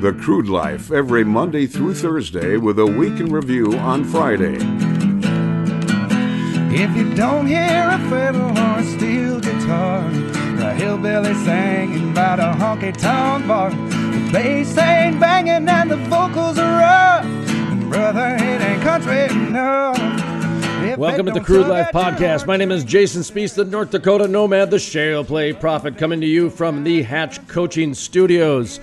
The Crude Life, every Monday through Thursday, with a week in review on Friday. If you don't hear a fiddle or a steel guitar, or a hillbilly singing about a honky tonk bar, the bass ain't banging and the vocals are rough, brother, it ain't country enough. If Welcome to the Crude Life Podcast. My name is Jason Spiess, the North Dakota Nomad, the Shale Play Prophet, coming to you from the Hatch Coaching Studios.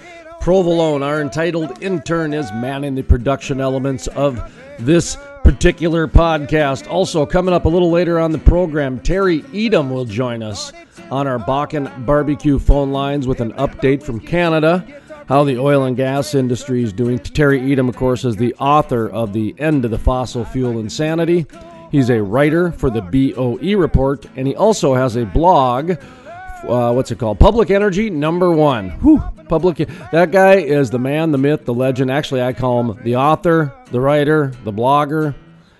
Provolone, our entitled intern, is manning the production elements of this particular podcast. Also, coming up a little later on the program, Terry Etam will join us on our Bakken barbecue phone lines with an update from Canada how the oil and gas industry is doing. Terry Etam, of course, is the author of The End of the Fossil Fuel Insanity. He's a writer for the BOE Report, and he also has a blog. Uh, what's it called? Public Energy Number One. Whew, public. That guy is the man, the myth, the legend. Actually, I call him the author, the writer, the blogger,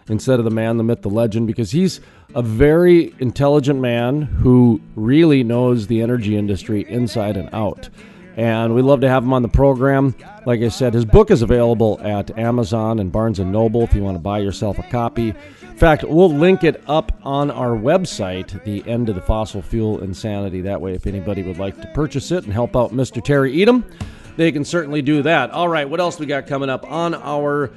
instead of the man, the myth, the legend, because he's a very intelligent man who really knows the energy industry inside and out and we love to have him on the program. Like I said, his book is available at Amazon and Barnes and Noble if you want to buy yourself a copy. In fact, we'll link it up on our website, The End of the Fossil Fuel Insanity. That way, if anybody would like to purchase it and help out Mr. Terry Etam, they can certainly do that. All right, what else we got coming up on our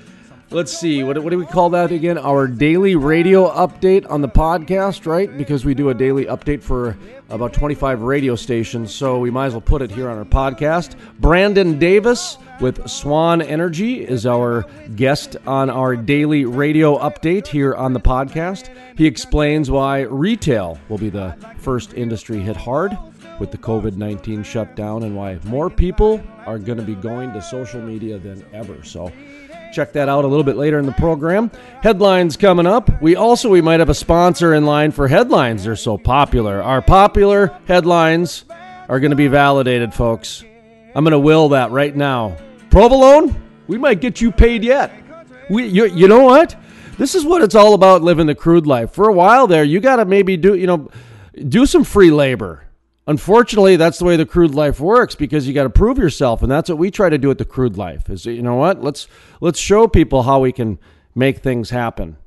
let's see what, what do we call that again? Our daily radio update on the podcast right? Because we do a daily update for about 25 radio stations so we might as well put it here on our podcast. Brandon davis with swan energy is our guest on our daily radio update here on the podcast. He explains why retail will be the first industry hit hard with the COVID 19 shutdown and why more people are going to be going to social media than ever. So, check that out a little bit later in the program. Headlines coming up. We also we might have a sponsor in line for headlines. They're so popular. Our popular headlines are going to be validated, folks. I'm going to will that right now. Provolone, we might get you paid yet. We, you, you know what? This is what it's all about living the crude life. For a while there, you got to maybe do, you know, do some free labor. Unfortunately, that's the way the crude life works because you got to prove yourself, and that's what we try to do at the crude life. Is you know what? Let's let's show people how we can make things happen.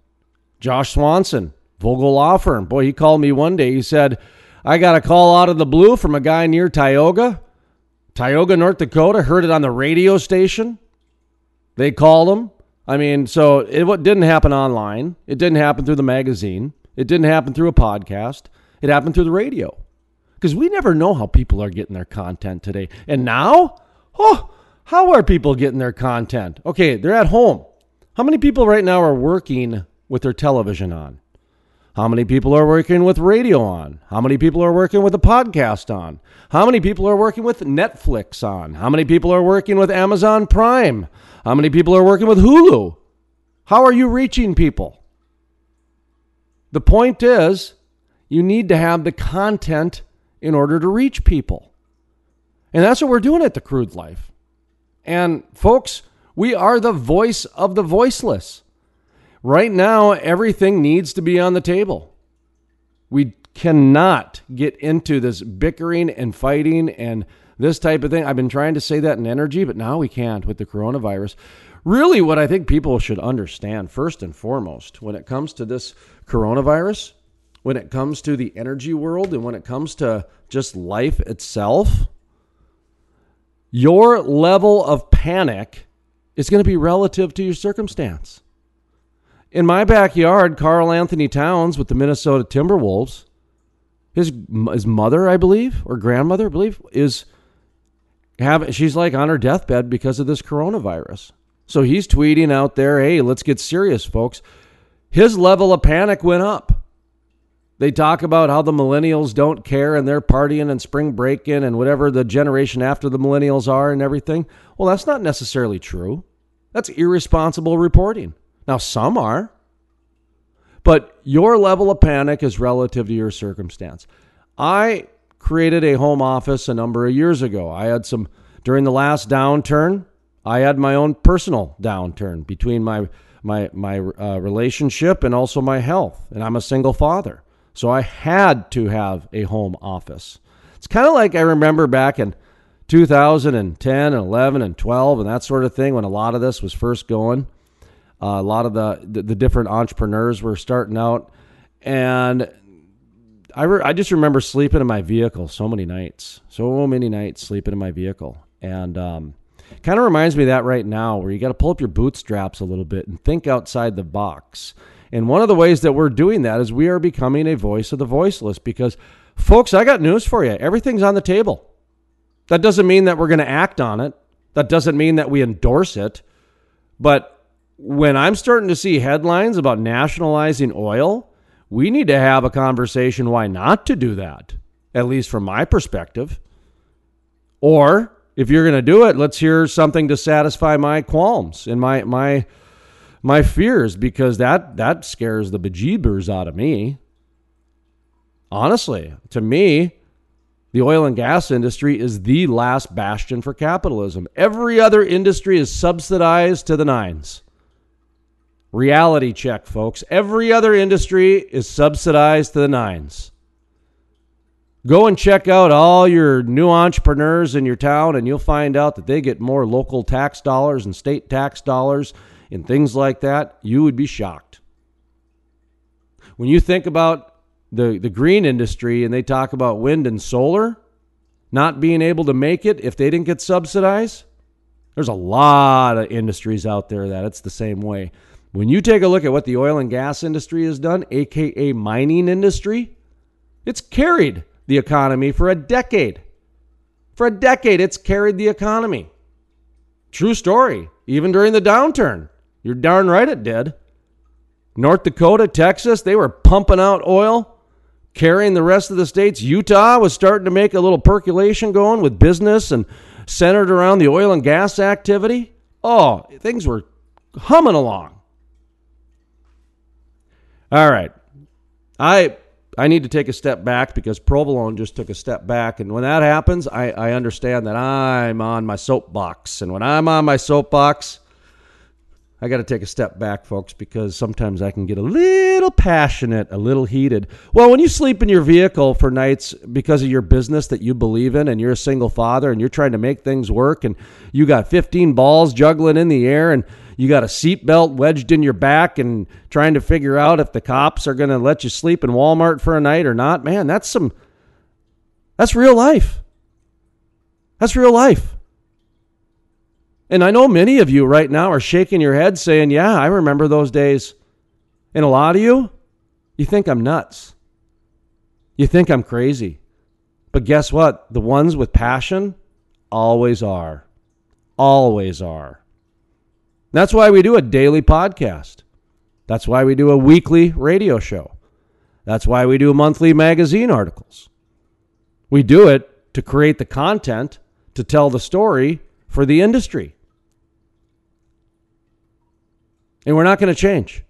Josh Swanson, Vogel Law Firm. Boy, he called me one day. He said, "I got a call out of the blue from a guy near Tioga, Tioga, North Dakota. Heard it on the radio station. They called him. I mean, so it didn't happen online. It didn't happen through the magazine. It didn't happen through a podcast. It happened through the radio." Because we never know how people are getting their content today. And now, oh, how are people getting their content? Okay, they're at home. How many people right now are working with their television on? How many people are working with radio on? How many people are working with a podcast on? How many people are working with Netflix on? How many people are working with Amazon Prime? How many people are working with Hulu? How are you reaching people? The point is, you need to have the content in order to reach people. And that's what we're doing at the Crude Life. And folks, we are the voice of the voiceless. Right now, everything needs to be on the table. We cannot get into this bickering and fighting and this type of thing. I've been trying to say that in energy, but now we can't with the coronavirus. Really, what I think people should understand first and foremost when it comes to this coronavirus when it comes to the energy world and when it comes to just life itself, your level of panic is going to be relative to your circumstance. In my backyard, Karl-Anthony Towns with the Minnesota Timberwolves, his his mother, I believe, or grandmother, I believe, is have she's like on her deathbed because of this coronavirus. So he's tweeting out there, "Hey, let's get serious, folks." His level of panic went up. They talk about how the millennials don't care and they're partying and spring breaking and whatever the generation after the millennials are and everything. Well, that's not necessarily true. That's irresponsible reporting. Now, some are, but your level of panic is relative to your circumstance. I created a home office a number of years ago. I had some, during the last downturn, I had my own personal downturn between my my my uh, relationship and also my health, and I'm a single father. So I had to have a home office. It's kind of like I remember back in 2010 and 11 and 12 and that sort of thing when a lot of this was first going. Uh, a lot of the, the, the different entrepreneurs were starting out, and I re- I just remember sleeping in my vehicle so many nights, so many nights sleeping in my vehicle, and um, kind of reminds me of that right now, where you got to pull up your bootstraps a little bit and think outside the box. And one of the ways that we're doing that is we are becoming a voice of the voiceless because, folks, I got news for you. Everything's on the table. That doesn't mean that we're going to act on it. That doesn't mean that we endorse it. But when I'm starting to see headlines about nationalizing oil, we need to have a conversation why not to do that, at least from my perspective. Or if you're going to do it, let's hear something to satisfy my qualms and my my my fears because that that scares the bejeebers out of me. Honestly, to me, the oil and gas industry is the last bastion for capitalism. Every other industry is subsidized to the nines. Reality check, folks. Every other industry is subsidized to the nines. Go and check out all your new entrepreneurs in your town, and you'll find out that they get more local tax dollars and state tax dollars and things like that. You would be shocked. When you think about the, the green industry and they talk about wind and solar not being able to make it if they didn't get subsidized, there's a lot of industries out there that it's the same way. When you take a look at what the oil and gas industry has done, aka mining industry, it's carried the economy for a decade. For a decade, it's carried the economy. True story. Even during the downturn, you're darn right it did. North Dakota, Texas, they were pumping out oil, carrying the rest of the states. Utah was starting to make a little percolation going with business and centered around the oil and gas activity. Oh, things were humming along. All right. I I need to take a step back because provolone just took a step back. And when that happens, I, I understand that I'm on my soapbox. And when I'm on my soapbox, I got to take a step back, folks, because sometimes I can get a little passionate, a little heated. Well, when you sleep in your vehicle for nights because of your business that you believe in, and you're a single father and you're trying to make things work, and you got 15 balls juggling in the air, and you got a seatbelt wedged in your back and trying to figure out if the cops are going to let you sleep in Walmart for a night or not. Man, that's some that's real life. That's real life. And I know many of you right now are shaking your head saying, "Yeah, I remember those days." And a lot of you, you think I'm nuts. You think I'm crazy. But guess what? The ones with passion always are. Always are. That's why we do a daily podcast. That's why we do a weekly radio show. That's why we do monthly magazine articles. We do it to create the content to tell the story for the industry. And we're not going to change.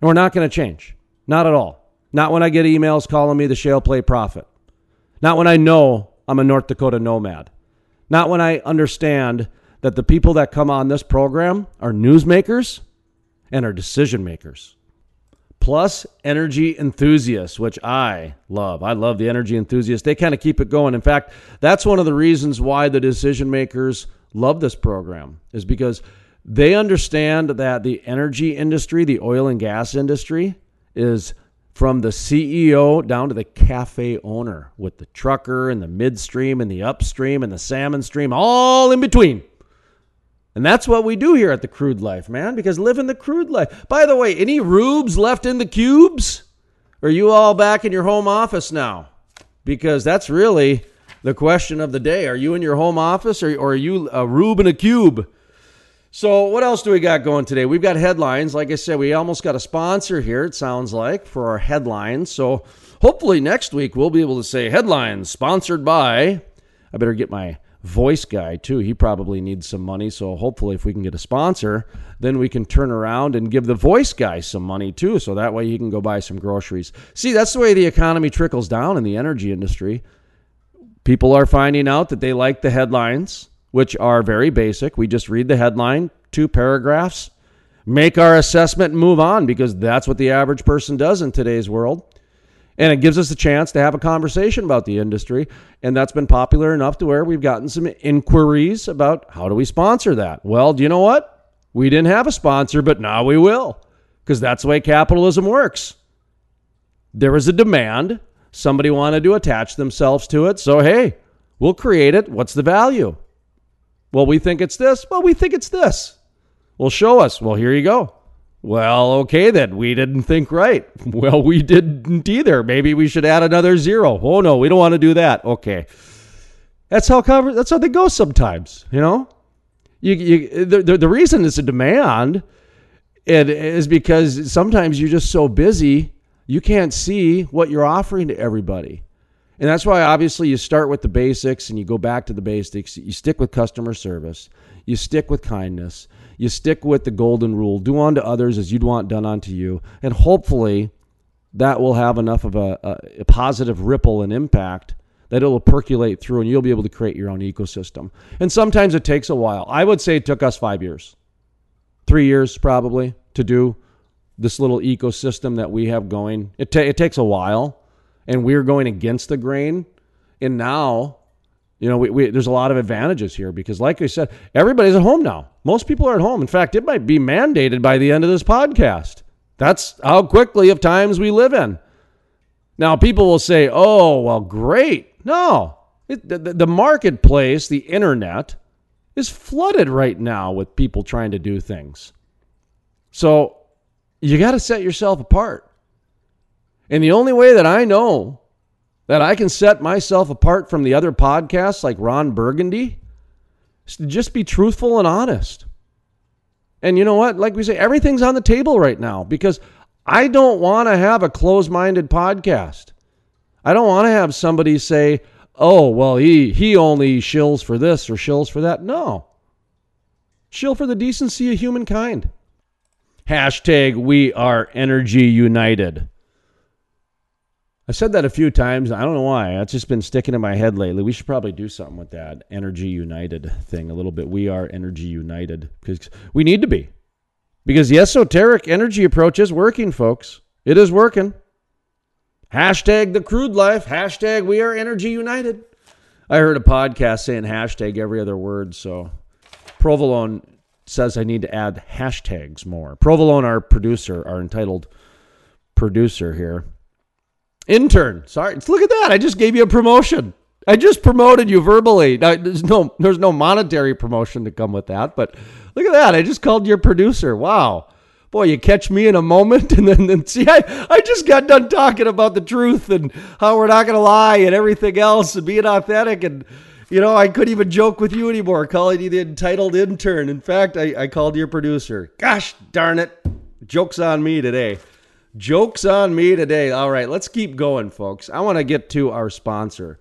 And we're not going to change. Not at all. Not when I get emails calling me the shale play prophet. Not when I know I'm a North Dakota nomad. Not when I understand that the people that come on this program are newsmakers and are decision makers. Plus, energy enthusiasts, which I love. I love the energy enthusiasts. They kind of keep it going. In fact, that's one of the reasons why the decision makers love this program, is because they understand that the energy industry, the oil and gas industry, is from the CEO down to the cafe owner with the trucker and the midstream and the upstream and the salmon stream, all in between. And that's what we do here at the Crude Life, man, because living the crude life. By the way, any rubes left in the cubes? Are you all back in your home office now? Because that's really the question of the day. Are you in your home office or, or are you a rube in a cube? So, what else do we got going today? We've got headlines. Like I said, we almost got a sponsor here, it sounds like, for our headlines. So, hopefully, next week we'll be able to say headlines sponsored by. I better get my voice guy too. He probably needs some money. So hopefully, if we can get a sponsor, then we can turn around and give the voice guy some money too. So that way he can go buy some groceries. See, that's the way the economy trickles down in the energy industry. People are finding out that they like the headlines, which are very basic. We just read the headline, two paragraphs, make our assessment and move on because that's what the average person does in today's world. And it gives us a chance to have a conversation about the industry. And that's been popular enough to where we've gotten some inquiries about how do we sponsor that? Well, do you know what? We didn't have a sponsor, but now we will because that's the way capitalism works. There was a demand. Somebody wanted to attach themselves to it. So, hey, we'll create it. What's the value? Well, we think it's this. Well, we think it's this. Well, show us. Well, here you go. Well, okay then. We didn't think right. Well, we didn't either. Maybe we should add another zero. Oh no, we don't want to do that. Okay. That's how cover, that's how they go sometimes, you know? You, you the, the, the reason it's a demand it is because sometimes you're just so busy you can't see what you're offering to everybody. And that's why obviously you start with the basics and you go back to the basics. You stick with customer service. You stick with kindness. You stick with the golden rule. Do unto others as you'd want done unto you. And hopefully that will have enough of a, a, a positive ripple and impact that it'll percolate through and you'll be able to create your own ecosystem. And sometimes it takes a while. I would say it took us five years, three years probably to do this little ecosystem that we have going. It, ta- it takes a while and we're going against the grain. And now, you know, we, we, there's a lot of advantages here because, like I said, everybody's at home now. Most people are at home. In fact, it might be mandated by the end of this podcast. That's how quickly of times we live in. Now, people will say, oh, well, great. No, it, the, the marketplace, the internet, is flooded right now with people trying to do things. So you got to set yourself apart. And the only way that I know that I can set myself apart from the other podcasts like Ron Burgundy is to just be truthful and honest. And you know what? Like we say, everything's on the table right now because I don't want to have a closed minded podcast. I don't want to have somebody say, oh, well, he, he only shills for this or shills for that. No. Shill for the decency of humankind. Hashtag we are energy united. I said that a few times. I don't know why. That's just been sticking in my head lately. We should probably do something with that energy united thing a little bit. We are energy united because we need to be. Because the esoteric energy approach is working, folks. It is working. Hashtag the crude life. Hashtag we are energy united. I heard a podcast saying hashtag every other word. So Provolone says I need to add hashtags more. Provolone, our producer, our entitled producer here, Intern. Sorry. Look at that. I just gave you a promotion. I just promoted you verbally. Now, there's no there's no monetary promotion to come with that, but look at that. I just called your producer. Wow. Boy, you catch me in a moment and then, then see I, I just got done talking about the truth and how we're not gonna lie and everything else and being authentic and you know, I couldn't even joke with you anymore, calling you the entitled intern. In fact, I, I called your producer. Gosh darn it. Joke's on me today. Joke's on me today. All right, let's keep going, folks. I want to get to our sponsor.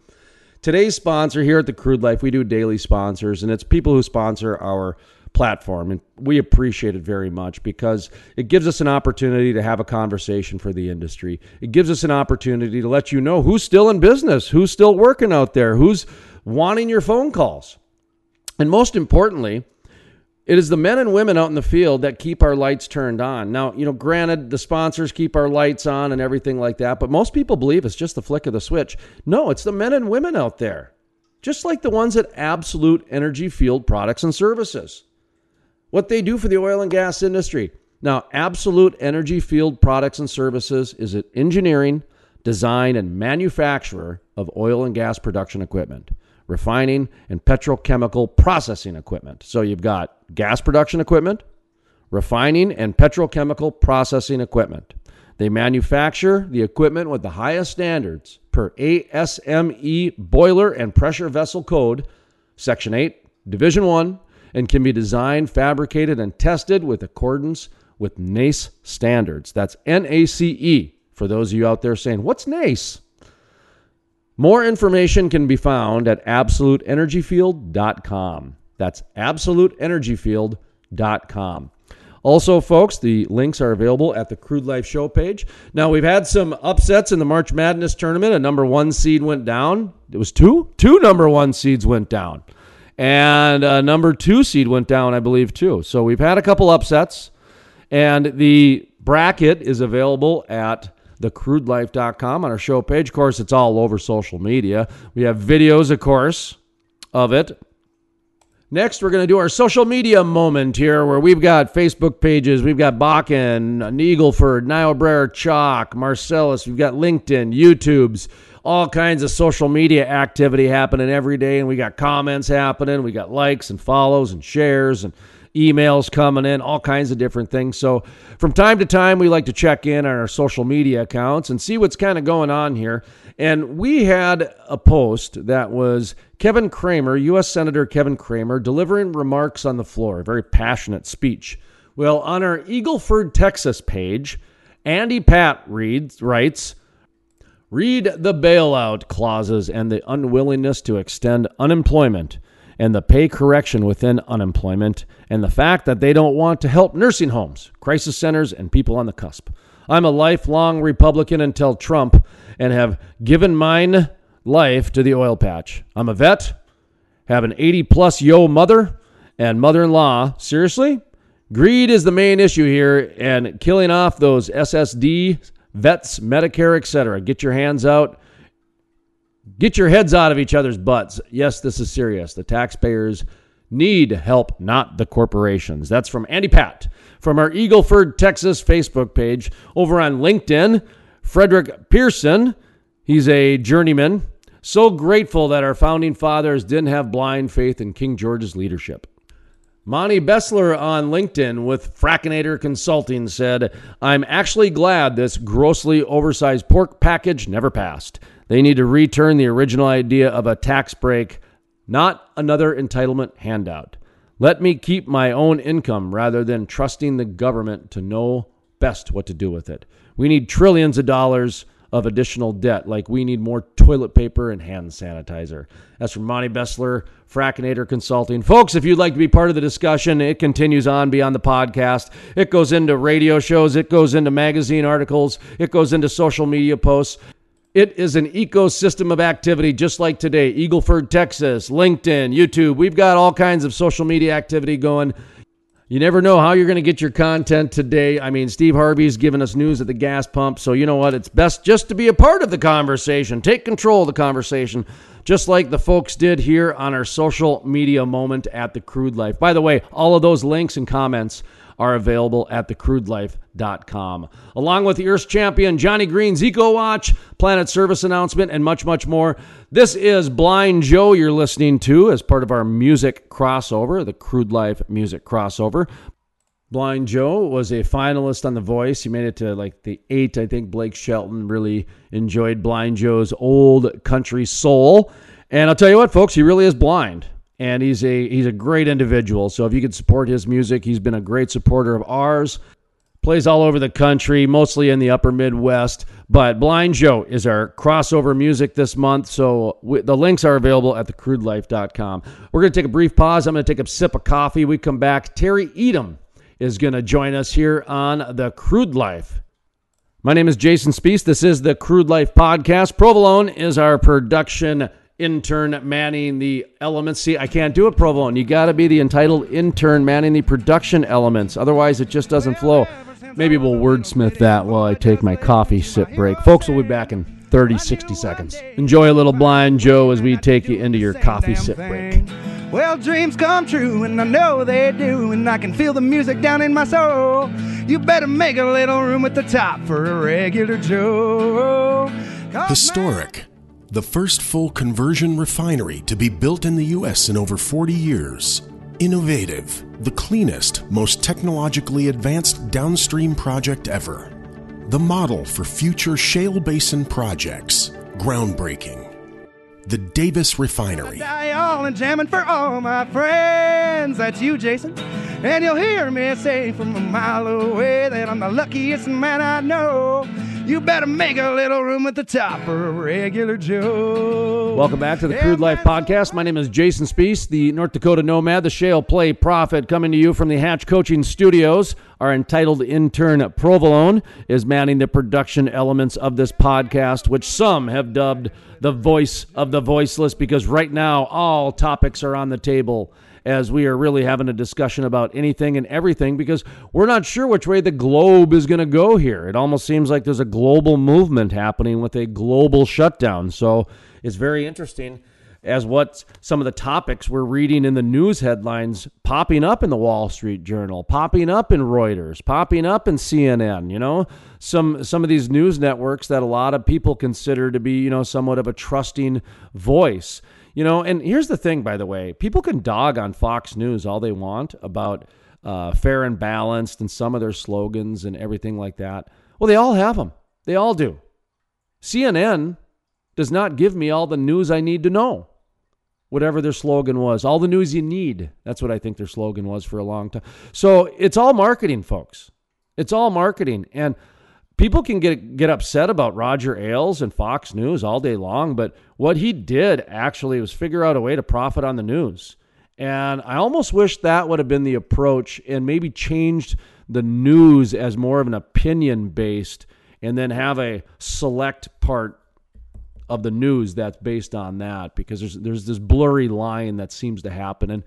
Today's sponsor here at the Crude Life, we do daily sponsors, and it's people who sponsor our platform. And we appreciate it very much because it gives us an opportunity to have a conversation for the industry. It gives us an opportunity to let you know who's still in business, who's still working out there, who's wanting your phone calls. And most importantly, it is the men and women out in the field that keep our lights turned on. Now, you know, granted, the sponsors keep our lights on and everything like that, but most people believe it's just the flick of the switch. No, it's the men and women out there, just like the ones at Absolute Energy Field Products and Services. What they do for the oil and gas industry. Now, Absolute Energy Field Products and Services is an engineering, design, and manufacturer of oil and gas production equipment refining, and petrochemical processing equipment. So you've got gas production equipment, refining, and petrochemical processing equipment. They manufacture the equipment with the highest standards per ASME boiler and pressure vessel code, Section 8, Division 1, and can be designed, fabricated, and tested with accordance with NACE standards. That's N A C E for those of you out there saying, What's NACE? More information can be found at absoluteenergyfield.com. That's absoluteenergyfield.com. Also, folks, the links are available at the Crude Life Show page. Now, we've had some upsets in the March Madness tournament. A number one seed went down. It was two? Two number one seeds went down. And a number two seed went down, I believe, too. So we've had a couple upsets. And the bracket is available at thecrudelife.com on our show page. Of course, it's all over social media. We have videos, of course, of it. Next, we're going to do our social media moment here where we've got Facebook pages. We've got Bakken, Eagleford, Niobrara, Chalk, Marcellus. We've got LinkedIn, YouTubes, all kinds of social media activity happening every day. And we got comments happening. We got likes and follows and shares and emails coming in, all kinds of different things. So, from time to time, we like to check in on our social media accounts and see what's kind of going on here. And we had a post that was Kevin Cramer, U.S. Senator Kevin Cramer, delivering remarks on the floor, a very passionate speech. Well, on our Eagleford, Texas page, Andy Pat reads, writes, Read the bailout clauses and the unwillingness to extend unemployment and the pay correction within unemployment and the fact that they don't want to help nursing homes, crisis centers, and people on the cusp. I'm a lifelong Republican until Trump and have given mine life to the oil patch. I'm a vet, have an 80 plus yo mother and mother in law. Seriously? Greed is the main issue here, and killing off those SSD, vets, Medicare, etc. Get your hands out. Get your heads out of each other's butts. Yes, this is serious. The taxpayers need help, not the corporations. That's from Andy Pat from our Eagleford, Texas Facebook page. Over on LinkedIn, Frederick Pearson, he's a journeyman. So grateful that our founding fathers didn't have blind faith in King George's leadership. Monty Bessler on LinkedIn with Frackinator Consulting said, I'm actually glad this grossly oversized pork package never passed. They need to return the original idea of a tax break, not another entitlement handout. Let me keep my own income rather than trusting the government to know best what to do with it. We need trillions of dollars of additional debt, like we need more toilet paper and hand sanitizer. That's from Monty Bessler, Frackinator Consulting. Folks, if you'd like to be part of the discussion, it continues on beyond the podcast. It goes into radio shows, it goes into magazine articles, it goes into social media posts. It is an ecosystem of activity just like today. Eagleford, Texas, LinkedIn, YouTube. We've got all kinds of social media activity going. You never know how you're going to get your content today. I mean, Steve Harvey's giving us news at the gas pump. So, you know what? It's best just to be a part of the conversation. Take control of the conversation, just like the folks did here on our social media moment at the Crude Life. By the way, all of those links and comments are available at thecrudelife.com. Along with the Earth's champion, Johnny Green's Eco Watch, Planet Service announcement, and much, much more. This is Blind Joe you're listening to as part of our music crossover, the Crude Life music crossover. Blind Joe was a finalist on The Voice. He made it to like the eight. I think Blake Shelton really enjoyed Blind Joe's old country soul. And I'll tell you what, folks, he really is blind and he's a he's a great individual. So if you could support his music, he's been a great supporter of ours. Plays all over the country, mostly in the upper Midwest. But Blind Joe is our crossover music this month. So we, the links are available at thecrudelife.com. We're going to take a brief pause. I'm going to take a sip of coffee. We come back. Terry Etam is going to join us here on The Crude Life. My name is Jason Spiess. This is the Crude Life Podcast. Provolone is our production intern manning the elements. See, I can't do it, Provolone. You got to be the entitled intern manning the production elements. Otherwise, it just doesn't flow. Maybe we'll wordsmith that while I take my coffee sip break. Folks, we'll be back in 30, 60 seconds. Enjoy a little Blind Joe as we take you into your coffee sip break. Well, dreams come true, and I know they do, and I can feel the music down in my soul. You better make a little room at the top for a regular Joe. Historic the first full conversion refinery to be built in the U.S. in over 40 years. Innovative, the cleanest, most technologically advanced downstream project ever. The model for future shale basin projects. Groundbreaking. The Davis Refinery. I All and jamming for all my friends. That's you, Jason. And you'll hear me say from a mile away that I'm the luckiest man I know. You better make a little room at the top for a regular Joe. Welcome back to the Crude Life Podcast. My name is Jason Spiess, the North Dakota Nomad, the Shale Play Prophet, coming to you from the Hatch Coaching Studios. Our entitled intern Provolone is manning the production elements of this podcast, which some have dubbed the voice of the voiceless, because right now all topics are on the table as we are really having a discussion about anything and everything because we're not sure which way the globe is going to go here. It almost seems like there's a global movement happening with a global shutdown. So it's very interesting as what some of the topics we're reading in the news headlines popping up in the Wall Street Journal, popping up in Reuters, popping up in CNN, you know, some some of these news networks that a lot of people consider to be, you know, somewhat of a trusting voice. You know, and here's the thing by the way, people can dog on Fox News all they want about uh, fair and balanced and some of their slogans and everything like that. Well, they all have them. They all do. CNN does not give me all the news I need to know whatever their slogan was. All the news you need. That's what I think their slogan was for a long time. So it's all marketing, folks. It's all marketing. And people can get get upset about Roger Ailes and Fox News all day long, but what he did actually was figure out a way to profit on the news. And I almost wish that would have been the approach and maybe changed the news as more of an opinion based and then have a select part of the news that's based on that because there's there's this blurry line that seems to happen and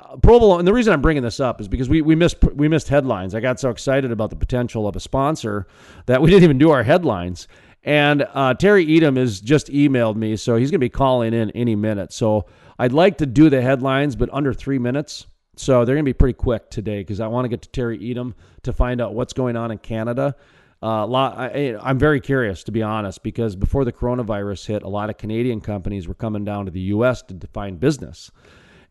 uh, and the reason I'm bringing this up is because we we missed we missed headlines. I got so excited about the potential of a sponsor that we didn't even do our headlines. And uh, Terry Etam has just emailed me, so he's going to be calling in any minute. So I'd like to do the headlines, but under three minutes. So they're going to be pretty quick today because I want to get to Terry Etam to find out what's going on in Canada. Uh, lot, I, I'm very curious, to be honest, because before the coronavirus hit, a lot of Canadian companies were coming down to the U.S. to define business.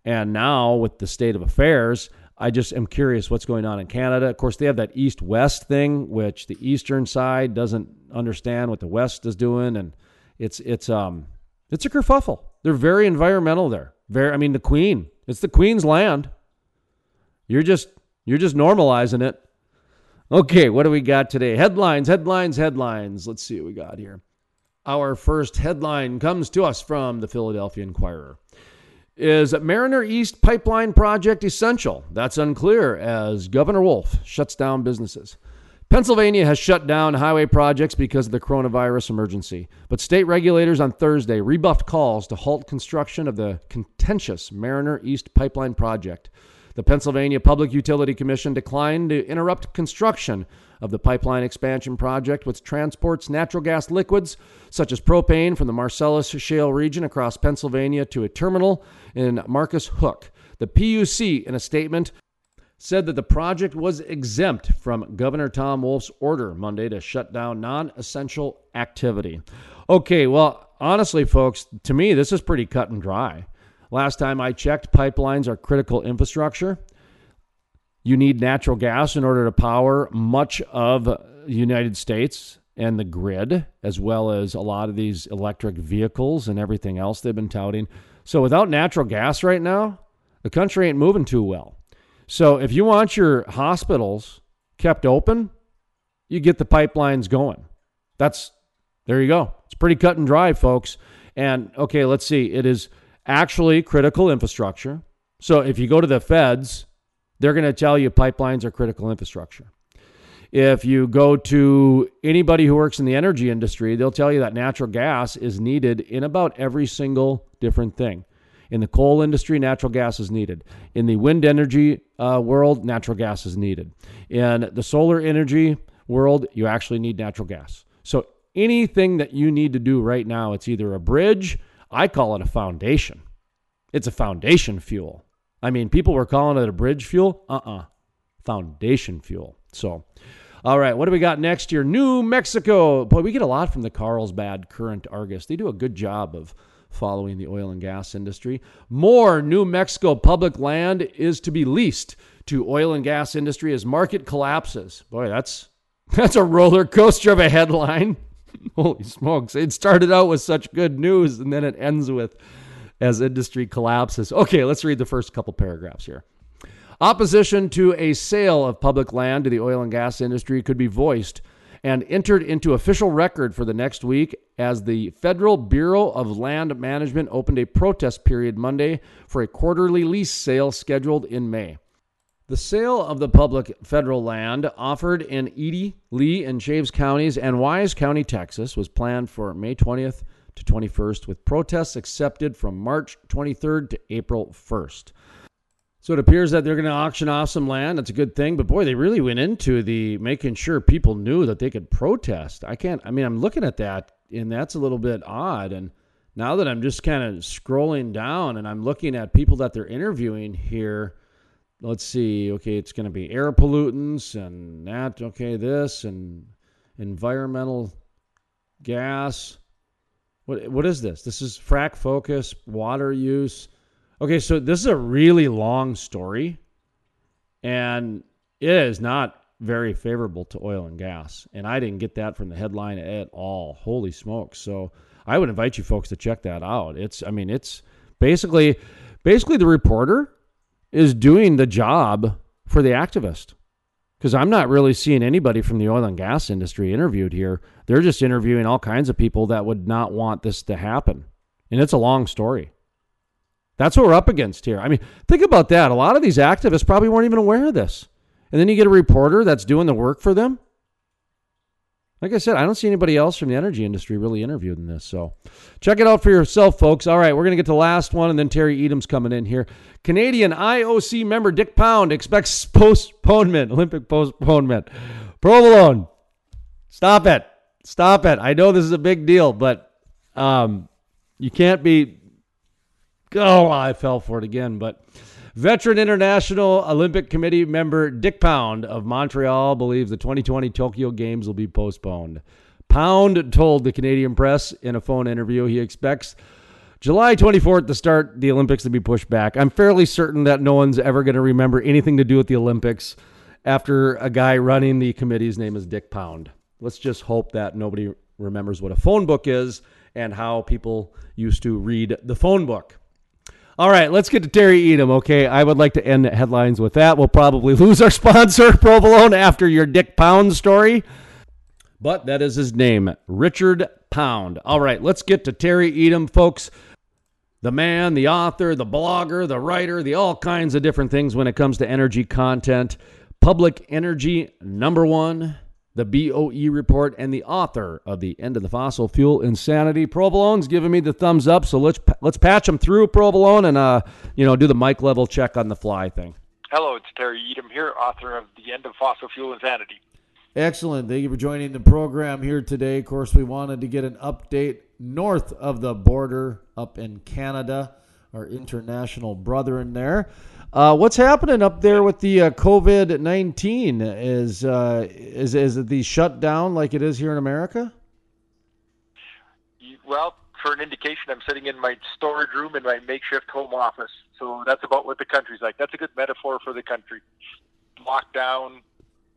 And now, with the state of affairs, I just am curious what's going on in Canada. Of course, they have that east west thing, which the eastern side doesn't understand what the west is doing. And it's, it's, um, it's a kerfuffle. They're very environmental there. Very, I mean, the Queen, it's the Queen's land. You're just, you're just normalizing it. Okay, what do we got today? Headlines, headlines, headlines. Let's see what we got here. Our first headline comes to us from the Philadelphia Inquirer. Is Mariner East pipeline project essential? That's unclear as Governor Wolf shuts down businesses. Pennsylvania has shut down highway projects because of the coronavirus emergency, but state regulators on Thursday rebuffed calls to halt construction of the contentious Mariner East pipeline project. The Pennsylvania Public Utility Commission declined to interrupt construction of the pipeline expansion project, which transports natural gas liquids such as propane from the Marcellus Shale region across Pennsylvania to a terminal in Marcus Hook. The PUC, in a statement, said that the project was exempt from Governor Tom Wolf's order Monday to shut down non essential activity. Okay, well, honestly, folks, to me, this is pretty cut and dry. Last time I checked, pipelines are critical infrastructure. You need natural gas in order to power much of the United States and the grid, as well as a lot of these electric vehicles and everything else they've been touting. So without natural gas right now, the country ain't moving too well. So if you want your hospitals kept open, you get the pipelines going. That's there you go. It's pretty cut and dry, folks. And okay, let's see. It is actually critical infrastructure. So if you go to the feds, they're going to tell you pipelines are critical infrastructure. If you go to anybody who works in the energy industry, they'll tell you that natural gas is needed in about every single different thing. In the coal industry, natural gas is needed. In the wind energy uh, world, natural gas is needed. In the solar energy world, you actually need natural gas. So anything that you need to do right now, it's either a bridge I call it a foundation. It's a foundation fuel. I mean, people were calling it a bridge fuel. Uh uh Foundation fuel. So, all right, what do we got next year? New Mexico. Boy, we get a lot from the Carlsbad Current Argus. They do a good job of following the oil and gas industry. More New Mexico public land is to be leased to oil and gas industry as market collapses. Boy, that's that's a roller coaster of a headline. Holy smokes. It started out with such good news and then it ends with as industry collapses. Okay, let's read the first couple paragraphs here. Opposition to a sale of public land to the oil and gas industry could be voiced and entered into official record for the next week as the Federal Bureau of Land Management opened a protest period Monday for a quarterly lease sale scheduled in May. The sale of the public federal land offered in Eddy, Lee, and Chaves counties and Wise County, Texas, was planned for May 20th to 21st, with protests accepted from March 23rd to April 1st. So it appears that they're going to auction off some land. That's a good thing. But boy, they really went into the making sure people knew that they could protest. I can't, I mean, I'm looking at that and that's a little bit odd. And now that I'm just kind of scrolling down and I'm looking at people that they're interviewing here, let's see. Okay, it's going to be air pollutants and that. Okay, this and environmental gas. What what is this? This is FracFocus, water use. Okay, so this is a really long story, and it is not very favorable to oil and gas. And I didn't get that from the headline at all. Holy smokes! So I would invite you folks to check that out. It's I mean it's basically basically the reporter is doing the job for the activist because I'm not really seeing anybody from the oil and gas industry interviewed here. They're just interviewing all kinds of people that would not want this to happen. And it's a long story. That's what we're up against here. I mean, think about that. A lot of these activists probably weren't even aware of this. And then you get a reporter that's doing the work for them. Like I said, I don't see anybody else from the energy industry really interviewed in this. So check it out for yourself, folks. All right, we're going to get to the last one, and then Terry Etam's coming in here. Canadian IOC member Dick Pound expects postponement, Olympic postponement. Provolone, stop it. Stop it. I know this is a big deal, but um, you can't be. Oh, I fell for it again, but. Veteran International Olympic Committee member Dick Pound of Montreal believes the 2020 Tokyo Games will be postponed. Pound told the Canadian press in a phone interview he expects July 24th to start the Olympics to be pushed back. I'm fairly certain that no one's ever going to remember anything to do with the Olympics after a guy running the committee's name is Dick Pound. Let's just hope that nobody remembers what a phone book is and how people used to read the phone book. All right, let's get to Terry Etam. Okay, I would like to end the headlines with that. We'll probably lose our sponsor, Provolone, after your Dick Pound story, but that is his name, Richard Pound. All right, let's get to Terry Etam, folks. The man, the author, the blogger, the writer, the all kinds of different things when it comes to energy content. Public Energy number one the BOE report, and the author of the End of the Fossil Fuel Insanity. Provolone's giving me the thumbs up, so let's let's patch him through Provolone and uh, you know do the mic level check on the fly thing. Hello, it's Terry Etam here, author of The End of Fossil Fuel Insanity. Excellent. Thank you for joining the program here today. Of course, we wanted to get an update north of the border up in Canada, our international brother in there. Uh, what's happening up there with the uh, COVID nineteen? Is uh, is is it the shutdown like it is here in America? Well, for an indication, I'm sitting in my storage room in my makeshift home office. So that's about what the country's like. That's a good metaphor for the country. Locked down,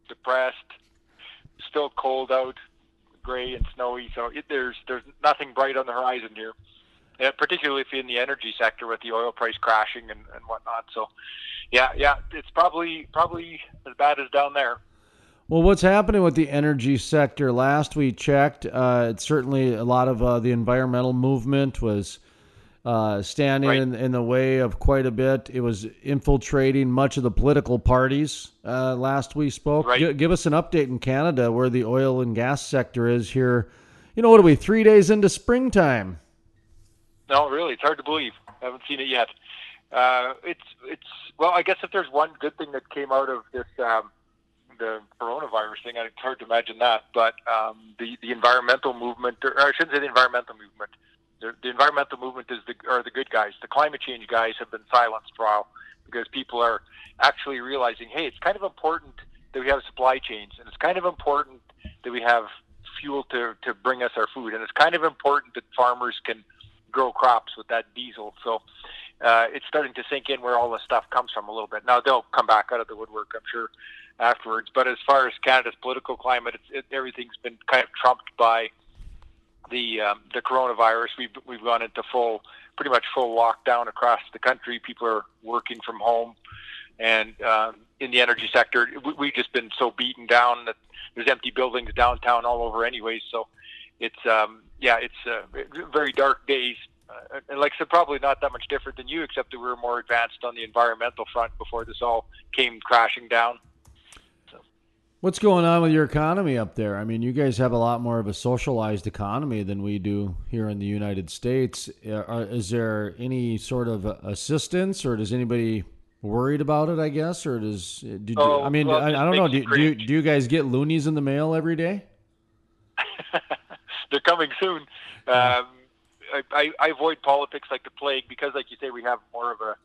depressed, still cold out, gray and snowy. So it, there's there's nothing bright on the horizon here yeah, particularly if you're in the energy sector with the oil price crashing and, and whatnot. So, yeah, yeah, it's probably probably as bad as down there. Well, what's happening with the energy sector? Last we checked, uh, it's certainly a lot of uh, the environmental movement was uh, standing right. in, in, the way of quite a bit. It was infiltrating much of the political parties. Uh, last we spoke, right. G- give us an update in Canada where the oil and gas sector is here. You know, what are we three days into springtime? No, really, it's hard to believe. I haven't seen it yet. Uh, it's it's well, I guess if there's one good thing that came out of this um, the coronavirus thing, it's hard to imagine that. But um, the the environmental movement, or I shouldn't say the environmental movement. The, the environmental movement is the are the good guys. The climate change guys have been silenced for a while because people are actually realizing, hey, it's kind of important that we have supply chains, and it's kind of important that we have fuel to to bring us our food, and it's kind of important that farmers can grow crops with that diesel. So uh, it's starting to sink in where all the stuff comes from a little bit. Now they'll come back out of the woodwork, I'm sure, afterwards. But as far as Canada's political climate, it, everything's been kind of trumped by the um, the coronavirus. We've we've gone into full, pretty much full lockdown across the country. People are working from home, and um, in the energy sector, we, we've just been so beaten down that there's empty buildings downtown all over, anyways. So it's um, yeah, it's uh, very dark days. Uh, and like I said, probably not that much different than you, except that we were more advanced on the environmental front before this all came crashing down. So. What's going on with your economy up there? I mean, you guys have a lot more of a socialized economy than we do here in the United States. Uh, is there any sort of assistance, or does anybody worried about it? I guess, or does did Oh, you, I mean well, I, I don't know. Do, you do you do you guys get loonies in the mail every day? They're coming soon. Um, I, I, I avoid politics like the plague because, like you say, we have more of a,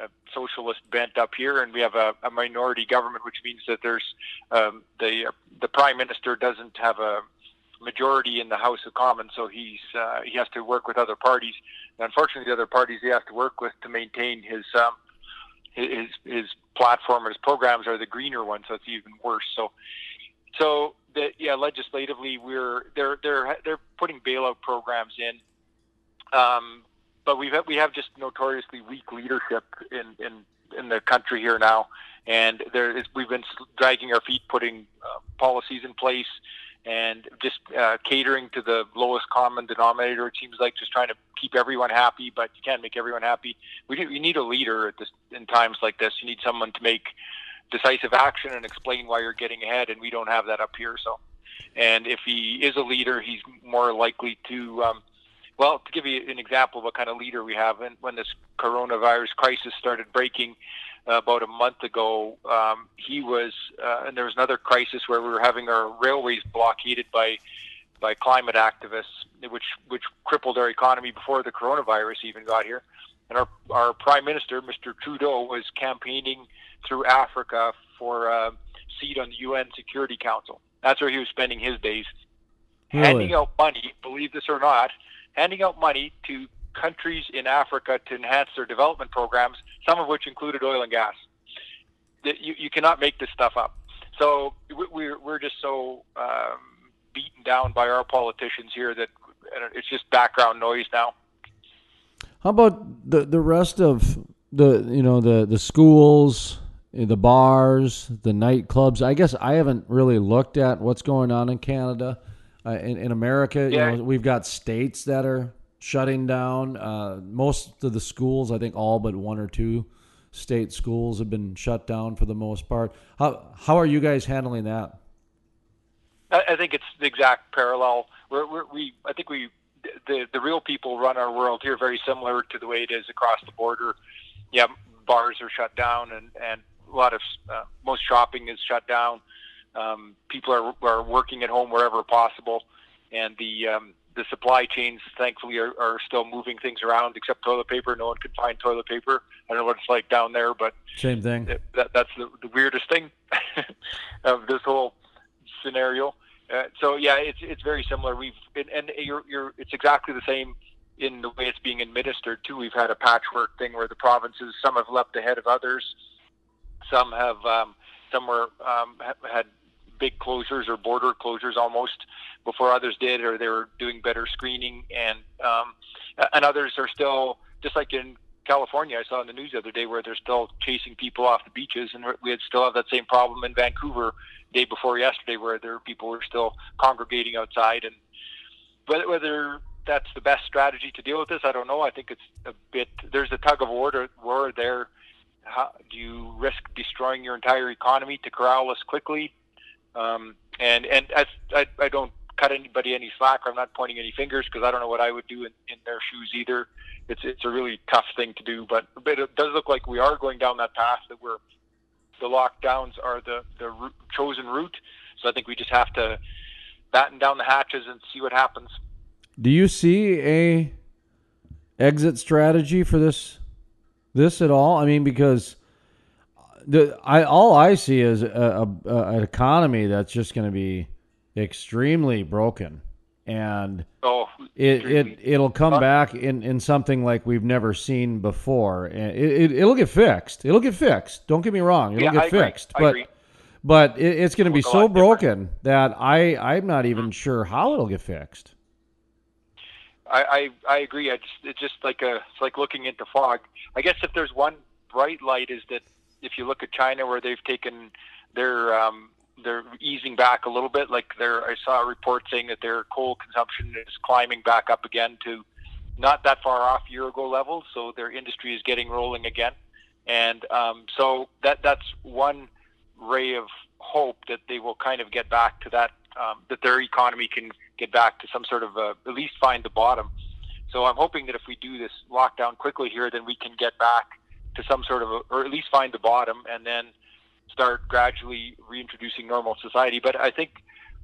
a socialist bent up here, and we have a, a minority government, which means that there's um, the the prime minister doesn't have a majority in the House of Commons, so he's uh, he has to work with other parties. And unfortunately, the other parties he has to work with to maintain his um, his his platform or his programs are the greener ones, so it's even worse. So so the, yeah, legislatively, we're they're they're they're putting bailout programs in, um, but we've we have just notoriously weak leadership in in in the country here now, and there is we've been dragging our feet putting uh, policies in place and just uh, catering to the lowest common denominator. It seems like just trying to keep everyone happy, but you can't make everyone happy. We do, you need a leader at this in times like this. You need someone to make decisive action and explain why you're getting ahead, and we don't have that up here. So, and if he is a leader, he's more likely to. Um, well, to give you an example of what kind of leader we have, and when this coronavirus crisis started breaking uh, about a month ago, um, he was, uh, and there was another crisis where we were having our railways blockaded by by climate activists, which which crippled our economy before the coronavirus even got here. And our our prime minister, Mr. Trudeau, was campaigning through Africa for a seat on the UN Security Council. That's where he was spending his days, Really? handing out money. Believe this or not, handing out money to countries in Africa to enhance their development programs, some of which included oil and gas. You, you cannot make this stuff up. So we- we're we're just so um, beaten down by our politicians here that uh, it's just background noise now. How about the the rest of the you know the the schools, the bars, the nightclubs? I guess I haven't really looked at what's going on in Canada. Uh, in, in America, Yeah. you know, we've got states that are shutting down. Uh, most of the schools, I think, all but one or two state schools have been shut down for the most part. How how are you guys handling that? I, I think it's the exact parallel. We're, we're, we, I think we, the the real people run our world here very similar to the way it is across the border. Yeah, bars are shut down, and and a lot of uh, most shopping is shut down. Um, people are are working at home wherever possible, and the um, the supply chains, thankfully, are, are still moving things around. Except toilet paper, no one can find toilet paper. I don't know what it's like down there, but Same thing. that that's the, the weirdest thing of this whole scenario. Uh, so yeah, it's it's very similar. We've and, and you're you're it's exactly the same in the way it's being administered too. We've had a patchwork thing where the provinces some have leapt ahead of others, some have um, some were um, ha- had big closures or border closures almost before others did, or they were doing better screening, and um, and others are still just like in California. I saw in the news the other day where they're still chasing people off the beaches, and we had still have that same problem in Vancouver day before yesterday, where there people were still congregating outside. And whether, whether that's the best strategy to deal with this, I don't know. I think it's a bit. There's a tug of war, to, war there. How, do you risk destroying your entire economy to corral us quickly? Um, and and as I, I don't cut anybody any slack. I'm not pointing any fingers because I don't know what I would do in, in their shoes either. It's it's a really tough thing to do, but but it does look like we are going down that path that we're the lockdowns are the the chosen route. So I think we just have to batten down the hatches and see what happens. Do you see a exit strategy for this this at all? I mean, because the I all I see is a, a, a an economy that's just going to be extremely broken, and Oh, it, it it'll come Uh, back in, in something like we've never seen before, it, it it'll get fixed. It'll get fixed. Don't get me wrong. It'll yeah, get I fixed, I but. But it, it's going to be so lot different. broken that I I'm not even sure how it'll get fixed. I, I I agree. I just it's just like a it's like looking into fog. I guess if there's one bright light is that if you look at China where they've taken their um they're easing back a little bit. Like there, I saw a report saying that their coal consumption is climbing back up again to not that far off year ago levels. So their industry is getting rolling again, and um, so that that's one ray of hope that they will kind of get back to that um, that their economy can get back to some sort of a, at least find the bottom. So I'm hoping that if we do this lockdown quickly here, then we can get back to some sort of, a, or at least find the bottom, and then start gradually reintroducing normal society. But I think,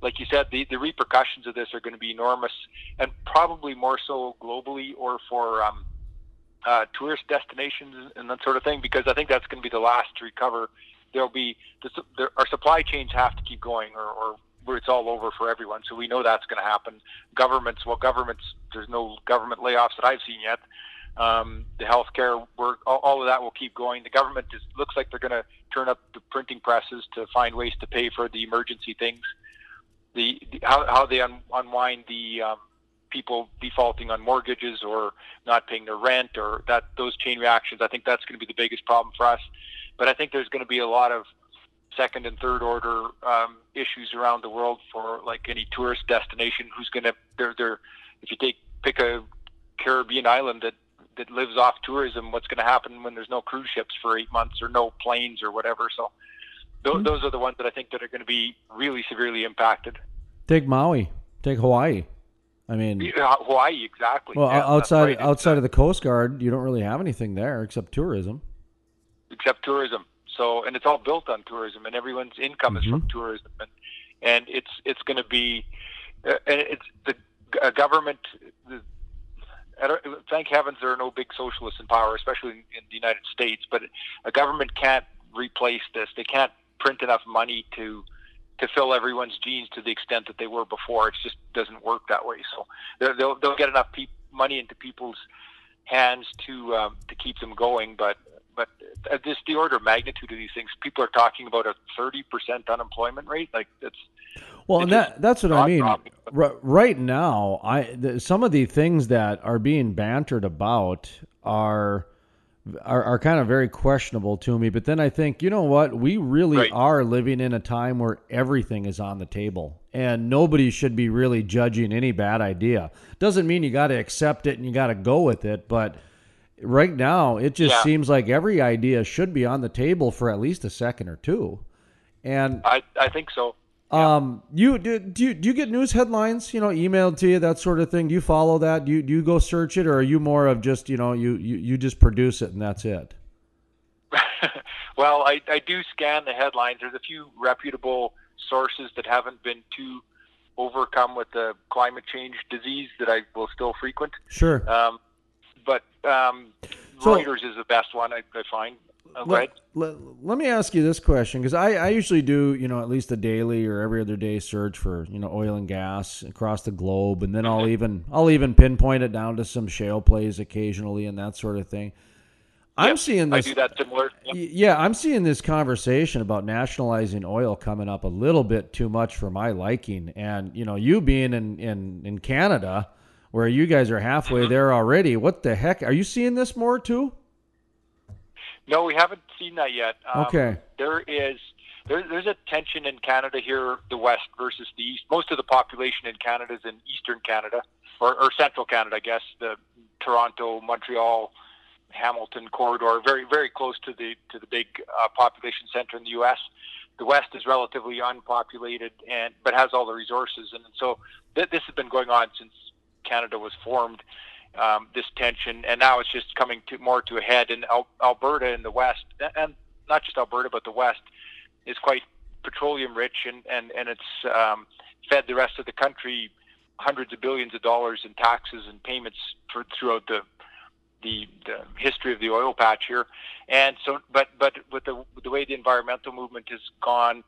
like you said, the, the repercussions of this are going to be enormous, and probably more so globally or for um, uh, tourist destinations and that sort of thing, because I think that's going to be the last to recover. There'll be the, there, our supply chains have to keep going, or, or it's all over for everyone. So we know that's going to happen. Governments, well, governments, there's no government layoffs that I've seen yet. Um, the healthcare work, all, all of that will keep going. The government just looks like they're going to turn up the printing presses to find ways to pay for the emergency things. The, the how, how they un, unwind the um, people defaulting on mortgages or not paying their rent or that those chain reactions. I think that's going to be the biggest problem for us. But I think there's going to be a lot of second and third order um, issues around the world for like any tourist destination who's going to they're they're if you take pick a Caribbean island that that lives off tourism what's going to happen when there's no cruise ships for 8 months or no planes or whatever? So th- mm-hmm. those are the ones that I think that are going to be really severely impacted. Take Maui. Take Hawaii. I mean yeah, Hawaii exactly. well yeah, outside right. outside of the coast guard you don't really have anything there except tourism. Except tourism so, and it's all built on tourism, and everyone's income mm-hmm. is from mm-hmm. tourism, and and it's it's going to be, uh, and it's the uh, government. The, thank heavens there are no big socialists in power, especially in, in the United States. But a government can't replace this. They can't print enough money to to fill everyone's jeans to the extent that they were before. It just doesn't work that way. So they'll they'll get enough pe- money into people's hands to um, to keep them going, but but uh, just the order of magnitude of these things, people are talking about a 30% unemployment rate. Like that's well, and that that's what I mean. R- right now, I the, some of the things that are being bantered about are, are. Are, kind of very questionable to me, but then I think you know what we really right. are living in a time where everything is on the table, and nobody should be really judging any bad idea. Doesn't mean you got to accept it and you got to go with it, but right now it just yeah. seems like every idea should be on the table for at least a second or two. And I, I think so. Yeah. Um, you do, do you do you get news headlines, you know, emailed to you, that sort of thing? Do you follow that? Do you do you go search it, or are you more of just you know you you, you just produce it and that's it? well, I, I do scan the headlines. There's a few reputable sources that haven't been too overcome with the climate change disease that I will still frequent. Sure. Um, um, so, Reuters is the best one I, I find. Uh, let, let, let, me ask you this question because I, I usually do you know at least a daily or every other day search for you know oil and gas across the globe and then I'll mm-hmm. even I'll even pinpoint it down to some shale plays occasionally and that sort of thing. I'm seeing this. I do that similar. Yep. Yeah, I'm seeing this conversation about nationalizing oil coming up a little bit too much for my liking. And you know, you being in in in Canada, where you guys are halfway mm-hmm. there already. What the heck? Are you seeing this more too? No, we haven't seen that yet. Um, okay. There is there, there's a tension in Canada here, the west versus the east. Most of the population in Canada is in eastern Canada or, or central Canada, I guess. The Toronto, Montreal, Hamilton corridor, very very close to the to the big uh, population center in the U.S. The West is relatively unpopulated and but has all the resources, and so th- this has been going on since Canada was formed, um, this tension, and now it's just coming to more to a head. And Al- Alberta in the west, and not just Alberta, but the west, is quite petroleum rich, and and and it's um, fed the rest of the country hundreds of billions of dollars in taxes and payments for throughout the the, the history of the oil patch here, and so but but with the the way the environmental movement has gone,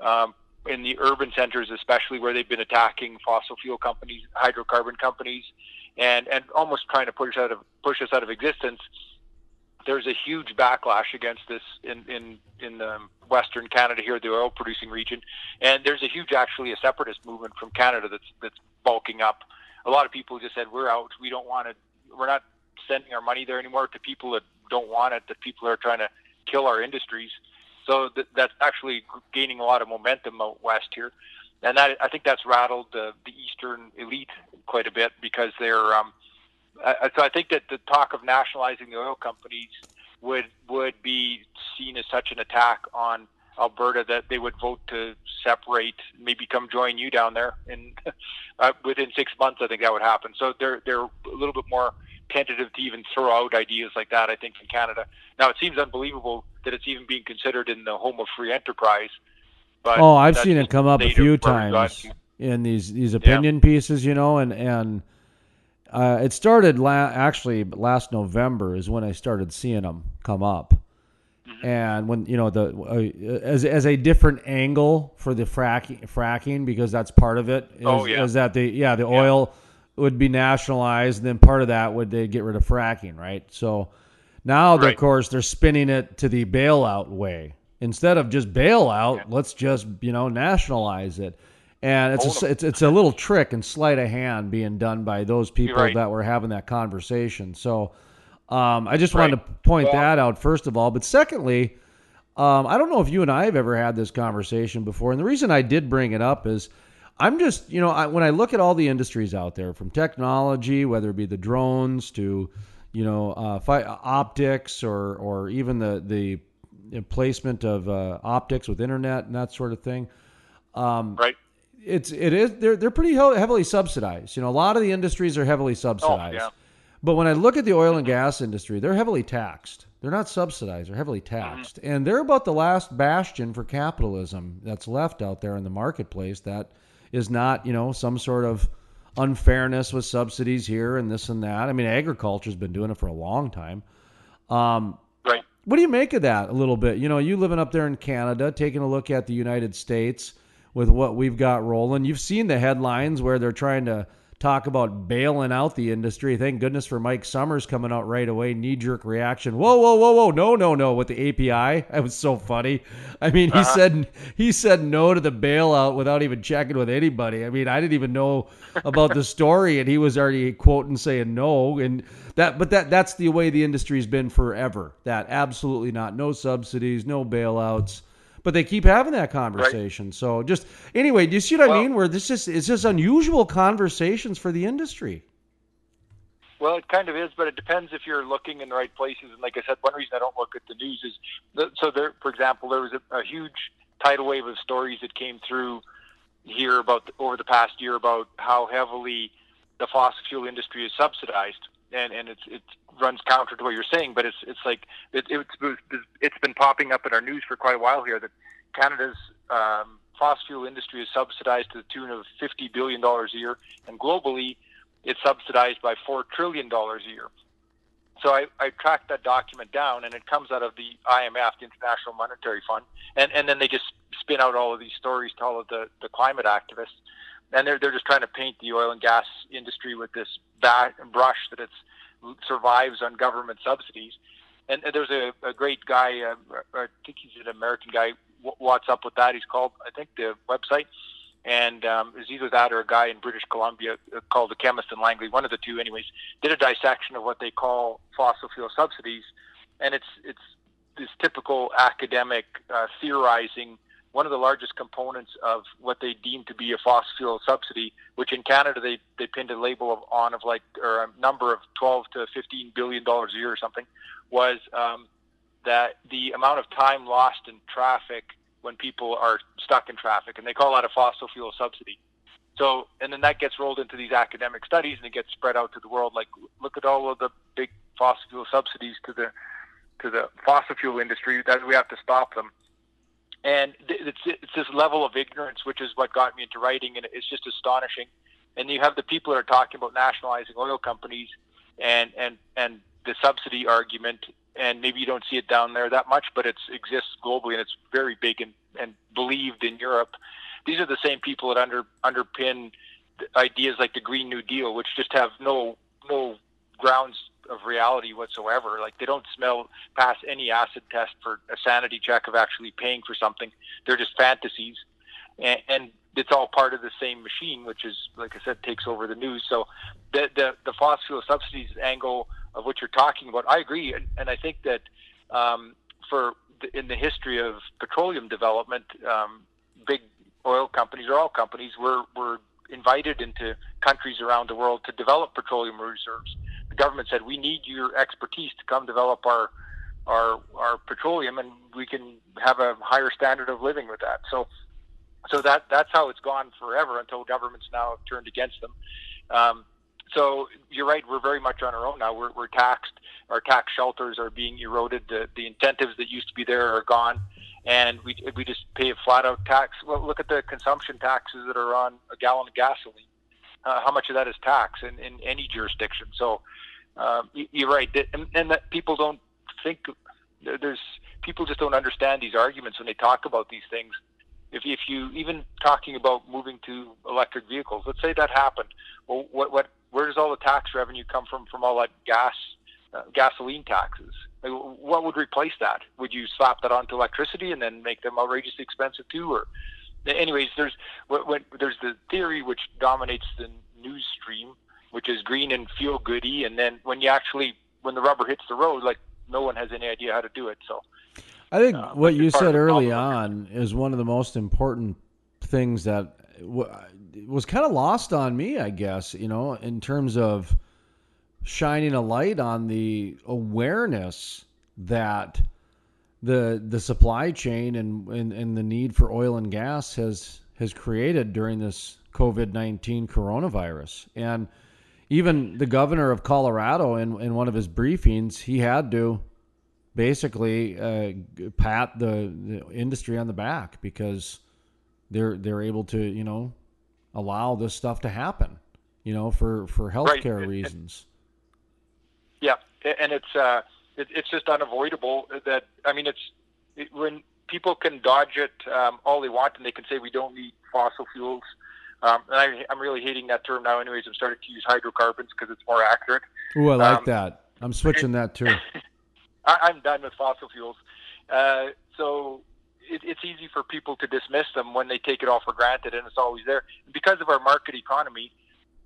um, in the urban centers, especially where they've been attacking fossil fuel companies, hydrocarbon companies, and and almost trying to push out of push us out of existence. There's a huge backlash against this in in in um, Western Canada here, the oil producing region, and there's a huge actually a separatist movement from Canada that's that's bulking up. A lot of people just said we're out, we don't want it, we're not sending our money there anymore to people that don't want it, that people that are trying to kill our industries. So th- that's actually gaining a lot of momentum out west here, and that I think that's rattled the, the eastern elite quite a bit because they're. Um, uh, so I think that the talk of nationalizing the oil companies would would be seen as such an attack on Alberta that they would vote to separate, maybe come join you down there, and uh, within six months, I think that would happen. So they're they're a little bit more tentative to even throw out ideas like that. I think in Canada now it seems unbelievable that it's even being considered in the home of free enterprise. But oh, I've seen it come up a few times in these these opinion yeah. pieces, you know, and and uh, it started la- actually last November is when I started seeing them come up, mm-hmm. and when you know the uh, as as a different angle for the fracking fracking because that's part of it. Is, oh yeah, is that the yeah the oil would be nationalized, and then part of that would they get rid of fracking, right? So now, right. of course, they're spinning it to the bailout way instead of just bailout. Yeah. Let's just you know nationalize it and it's a, it's it's a little trick and sleight of hand being done by those people right. that were having that conversation. So um, I just right. wanted to point well, that out first of all, but secondly, um, I don't know if you and I have ever had this conversation before, and the reason I did bring it up is. I'm just, you know, I, when I look at all the industries out there, from technology, whether it be the drones to, you know, uh, fi- optics or or even the the placement of uh, optics with internet and that sort of thing. Um, right it's it is they're they're pretty heavily subsidized. You know, a lot of the industries are heavily subsidized. Oh, yeah. But when I look at the oil and gas industry, they're heavily taxed. They're not subsidized; they're heavily mm-hmm. taxed, mm-hmm. and they're about the last bastion for capitalism that's left out there in the marketplace. That is not, you know, some sort of unfairness with subsidies here and this and that. I mean, agriculture's been doing it for a long time. Um, right. What do you make of that? A little bit. You know, you living up there in Canada, taking a look at the United States with what we've got rolling. You've seen the headlines where they're trying to talk about bailing out the industry. Thank goodness for Mike Sommers coming out right away. Knee jerk reaction. Whoa, whoa, whoa, whoa! No, no, no! With the API, that was so funny. I mean, he uh-huh. said he said no to the bailout without even checking with anybody. I mean, I didn't even know about the story, and he was already quoting saying no. And that, but that that's the way the industry's been forever. That absolutely not. No subsidies, no bailouts but they keep having that conversation. Right. So just anyway, do you see what well, I mean? Where this is it's just unusual conversations for the industry. Well, it kind of is, but it depends if you're looking in the right places. And like I said, one reason I don't look at the news is that, so there. For example, there was a, a huge tidal wave of stories that came through here about over the past year about how heavily the fossil fuel industry is subsidized, and and it's it runs counter to what you're saying, but it's it's like it, it's it's been popping up in our news for quite a while here that Canada's um, fossil fuel industry is subsidized to the tune of fifty billion dollars a year, and globally, it's subsidized by four trillion dollars a year. So I, I tracked that document down, and it comes out of the IMF, the International Monetary Fund, and and then they just spin out all of these stories to all of the the climate activists, and they're they're just trying to paint the oil and gas industry with this brush that it's survives on government subsidies. And, and there's a, a great guy, uh, I think he's an American guy. Watts Up With That? He's called, I think, the website. And um, it's either that or a guy in British Columbia uh, called the Chemist in Langley, one of the two, anyways, did a dissection of what they call fossil fuel subsidies. And it's it's this typical academic uh, theorizing one of the largest components of what they deem to be a fossil fuel subsidy, which in Canada they, they pinned a label of, on of like or a number of 12 to 15 billion dollars a year or something, was um, that the amount of time lost in traffic when people are stuck in traffic, and they call that a fossil fuel subsidy. So, and then that gets rolled into these academic studies, and it gets spread out to the world. Like, look at all of the big fossil fuel subsidies to the to the fossil fuel industry that we have to stop them and it's it's this level of ignorance which is what got me into writing, and it's just astonishing. And you have the people that are talking about nationalizing oil companies and and and the subsidy argument, and maybe you don't see it down there that much, but it exists globally and it's very big and, and believed in Europe. These are the same people that under underpin ideas like the Green New Deal, which just have no no grounds of reality whatsoever. Like they don't smell pass any acid test for a sanity check of actually paying for something. They're just fantasies, and, and it's all part of the same machine, which is like I said takes over the news. So the the, the fossil fuel subsidies angle of what you're talking about, I agree, and, and I think that um, for the, in the history of petroleum development, um, big oil companies or all companies were were invited into countries around the world to develop petroleum reserves the government said we need your expertise to come develop our our our petroleum, and we can have a higher standard of living with that. So, so that that's how it's gone forever until governments now have turned against them. Um, so you're right. We're very much on our own now. We're, we're taxed. Our tax shelters are being eroded. The, the incentives that used to be there are gone, and we we just pay a flat out tax. Well, look at the consumption taxes that are on a gallon of gasoline. Uh, how much of that is tax in, in any jurisdiction? So um, you're right, and, and that people don't think there's people just don't understand these arguments when they talk about these things. If, if you even talking about moving to electric vehicles, let's say that happened. Well, what what where does all the tax revenue come from from all that gas uh, gasoline taxes? Like, what would replace that? Would you slap that onto electricity and then make them outrageously expensive too? Or, anyways, there's when, there's the theory which dominates the news stream, which is green and feel goody, and then when you actually when the rubber hits the road, like no one has any idea how to do it. So, I think uh, what you said early on is one of the most important things that was kind of lost on me, I guess, you know, in terms of shining a light on the awareness that the the supply chain and, and, and the need for oil and gas has has created during this COVID nineteen coronavirus. And even the governor of Colorado in, in one of his briefings, he had to basically uh, pat the, the industry on the back because they're they're able to, you know, allow this stuff to happen, you know, for for healthcare right. reasons. Yeah, and it's uh, it, it's just unavoidable that I mean, it's it, when people can dodge it um, all they want, and they can say we don't need fossil fuels. Um, and I, I'm really hating that term now. Anyways, I'm starting to use hydrocarbons because it's more accurate. Oh, I like um, that. I'm switching that too. I, am done with fossil fuels. Uh, so it, it's easy for people to dismiss them when they take it all for granted, and it's always there. Because of our market economy,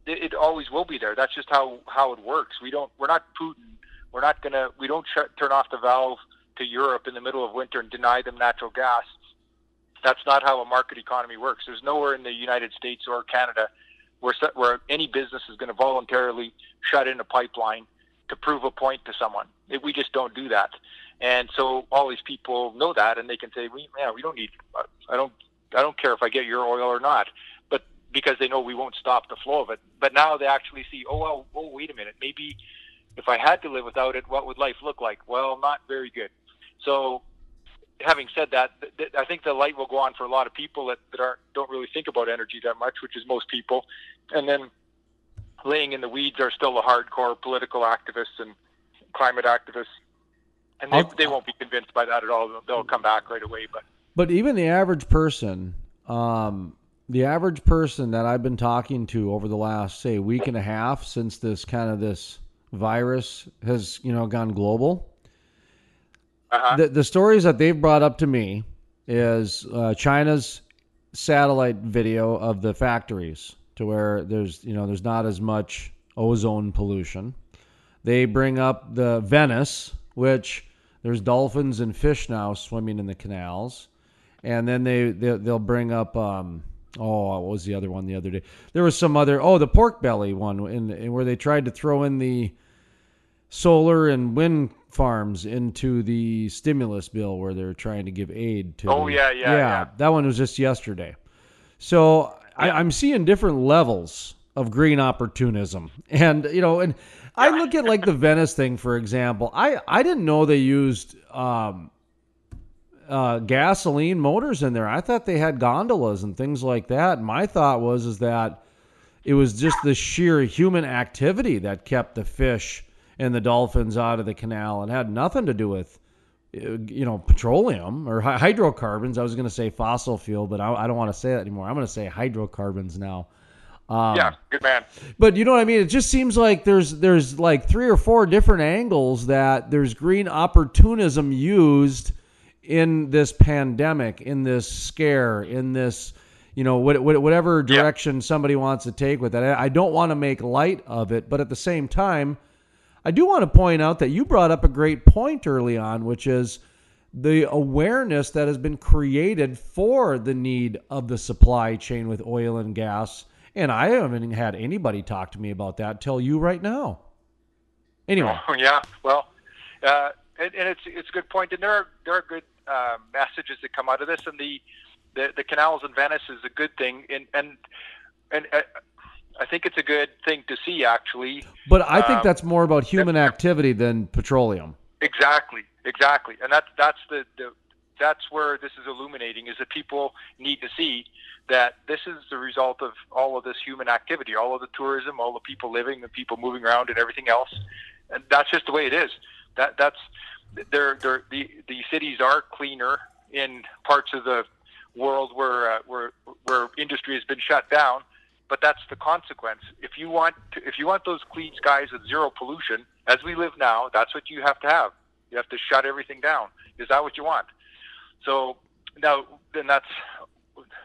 it, it always will be there. That's just how how it works. We don't. We're not Putin. We're not gonna. We don't sh- turn off the valve to Europe in the middle of winter and deny them natural gas. That's not how a market economy works. There's nowhere in the United States or Canada where where any business is going to voluntarily shut in a pipeline to prove a point to someone. We just don't do that. And so all these people know that, and they can say, "We, yeah, we don't need. I don't. I don't care if I get your oil or not." But because they know we won't stop the flow of it. But now they actually see, "Oh well. Oh wait a minute. Maybe if I had to live without it, what would life look like?" Well, not very good. So, having said that, th- th- I think the light will go on for a lot of people that, that aren't don't really think about energy that much, which is most people. And then laying in the weeds are still the hardcore political activists and climate activists and they, they won't be convinced by that at all. They'll come back right away. But but even the average person, um, the average person that I've been talking to over the last say week and a half since this kind of this virus has you know gone global. Uh-huh. The the stories that they've brought up to me is uh, China's satellite video of the factories to where there's you know there's not as much ozone pollution. They bring up the Venice, which there's dolphins and fish now swimming in the canals, and then they, they will bring up um, oh what was the other one the other day? There was some other oh the pork belly one in, in where they tried to throw in the solar and wind farms into the stimulus bill where they're trying to give aid to. Oh the, yeah, yeah, yeah, yeah. That one was just yesterday. So I, I'm seeing different levels of green opportunism, and you know, and I look at like the Venice thing, for example. I, I didn't know they used um, uh, gasoline motors in there. I thought they had gondolas and things like that. My thought was is that it was just the sheer human activity that kept the fish and the dolphins out of the canal and had nothing to do with uh, you know petroleum or hydrocarbons. I was going to say fossil fuel, but I, I don't want to say that anymore. I'm going to say hydrocarbons now. Um, yeah, good man. But you know what I mean? It just seems like there's there's like three or four different angles that there's green opportunism used in this pandemic, in this scare, in this you know whatever direction yeah. somebody wants to take with it. I don't want to make light of it, but at the same time, I do want to point out that you brought up a great point early on, which is the awareness that has been created for the need of the supply chain with oil and gas and I haven't had anybody talk to me about that till you right now. Anyway. Oh, yeah. Well, uh, and, and, it's it's a good point, and there are there are good uh, messages that come out of this, and the, the the canals in Venice is a good thing, and and and uh, I think it's a good thing to see, actually. But I think Um, that's more about human activity than petroleum. Exactly, exactly, and that's that's the, the that's where this is illuminating is that people need to see that this is the result of all of this human activity, all of the tourism, all the people living, the people moving around, and everything else, and that's just the way it is. That that's they're, they're, the the cities are cleaner in parts of the world where uh, where where industry has been shut down, but that's the consequence. If you want to, if you want those clean skies with zero pollution, as we live now, that's what you have to have. You have to shut everything down. Is that what you want? So now, then that's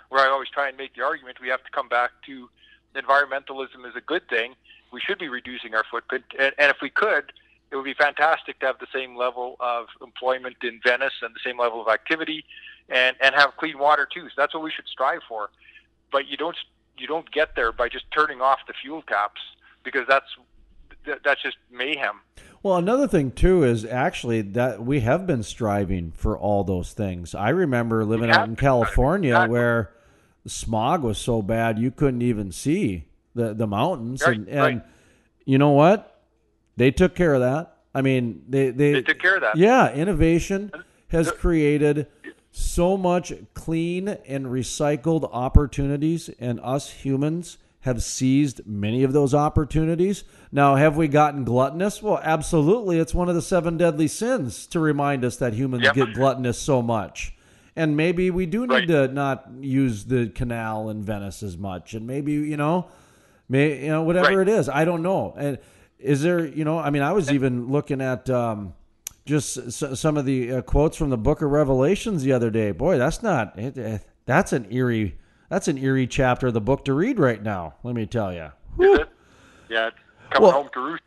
where I always try and make the argument. We have to come back to environmentalism is a good thing. We should be reducing our footprint, and, and if we could, it would be fantastic to have the same level of employment in Venice and the same level of activity, and and have clean water too. So that's what we should strive for. But you don't you don't get there by just turning off the fuel taps because that's that- that's just mayhem. Well, another thing too is actually that we have been striving for all those things. I remember living out in. California Exactly. where the smog was so bad you couldn't even see the the mountains, Right, and, and right. you know what? They took care of that. I mean, they they, They took care of that. Yeah, innovation has created so much clean and recycled opportunities, and us humans have seized many of those opportunities. Now, have we gotten gluttonous? Well, absolutely. It's one of the seven deadly sins to remind us that humans Yep. get gluttonous so much. And maybe we do need Right. to not use the canal in Venice as much, and maybe you know, may you know whatever Right. it is. I don't know. And is there you know? I mean, I was even looking at um, just s- some of the uh, quotes from the Book of Revelations the other day. Boy, that's not it, it, that's an eerie that's an eerie chapter of the book to read right now. Let me tell you. Yeah, coming Well- home to roost.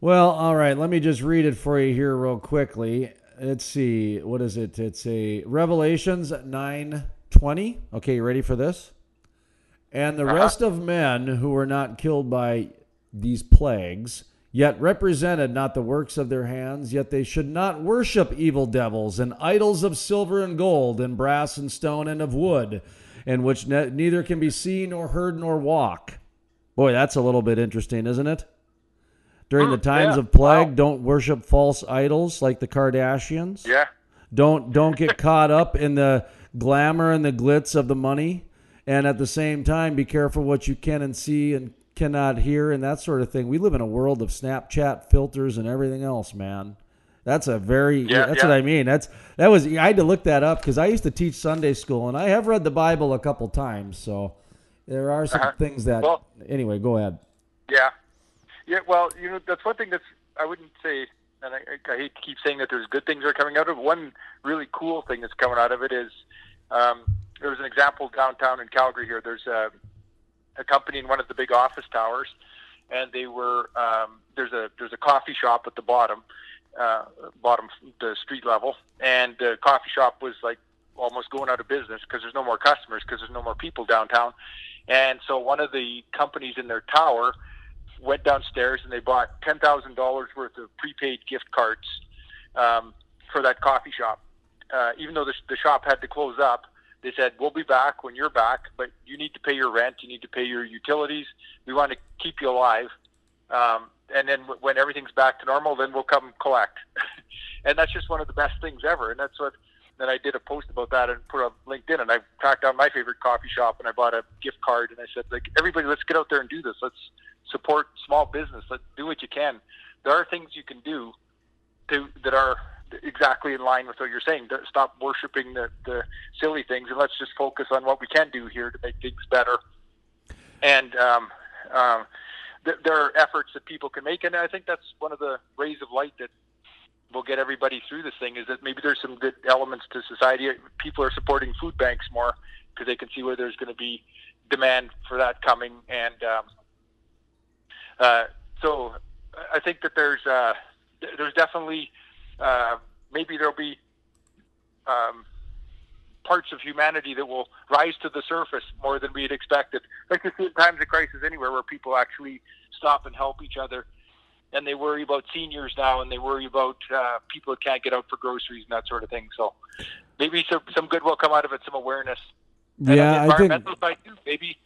Well, all right. Let me just read it for you here, real quickly. Let's see. What is it? It's a Revelations nine twenty. Okay, you ready for this? And the rest of men who were not killed by these plagues, yet represented not the works of their hands, yet they should not worship evil devils and idols of silver and gold and brass and stone and of wood, in which ne- neither can be seen nor heard nor walk. Boy, that's a little bit interesting, isn't it? During the Hmm, times yeah. of plague, Wow. don't worship false idols like the Kardashians. Yeah, Don't don't get caught up in the glamour and the glitz of the money, and at the same time, be careful what you can and see and cannot hear and that sort of thing. We live in a world of Snapchat filters and everything else, man. That's a very Yeah, that's yeah. what I mean. That's that was I had to look that up because I used to teach Sunday school and I have read the Bible a couple times, so there are some Uh-huh. things that. Well- anyway, go ahead. yeah, yeah. Well, you know, that's one thing that's I wouldn't say, and I, I hate to keep saying that there's good things that are coming out of it. One really cool thing that's coming out of it is um, there was an example downtown in Calgary. Here, there's a, a company in one of the big office towers, and they were um, there's a there's a coffee shop at the bottom, uh, bottom the street level, and the coffee shop was like almost going out of business because there's no more customers because there's no more people downtown. And so one of the companies in their tower went downstairs and they bought ten thousand dollars worth of prepaid gift cards um, for that coffee shop. Uh, even though the, the shop had to close up, they said we'll be back when you're back, but you need to pay your rent, you need to pay your utilities. We want to keep you alive, um, and then w- when everything's back to normal, then we'll come collect. and that's just one of the best things ever. And that's what. Then I did a post about that and put on LinkedIn, and I tracked down my favorite coffee shop, and I bought a gift card, and I said, like, everybody, let's get out there and do this. Let's support small business. Let's do what you can. There are things you can do to that are exactly in line with what you're saying. Stop worshiping the, the silly things, and let's just focus on what we can do here to make things better. And um, um, th- there are efforts that people can make, and I think that's one of the rays of light that will get everybody through this thing. Is that maybe there's some good elements to society. People are supporting food banks more because they can see where there's going to be demand for that coming, and um, uh, so I think that there's uh, th- there's definitely uh, maybe there'll be um, parts of humanity that will rise to the surface more than we had expected. Like you see in times of crisis anywhere where people actually stop and help each other. And they worry about seniors now, and they worry about uh, people that can't get out for groceries and that sort of thing. So maybe some, some good will come out of it, some awareness. And Yeah, I think side too, maybe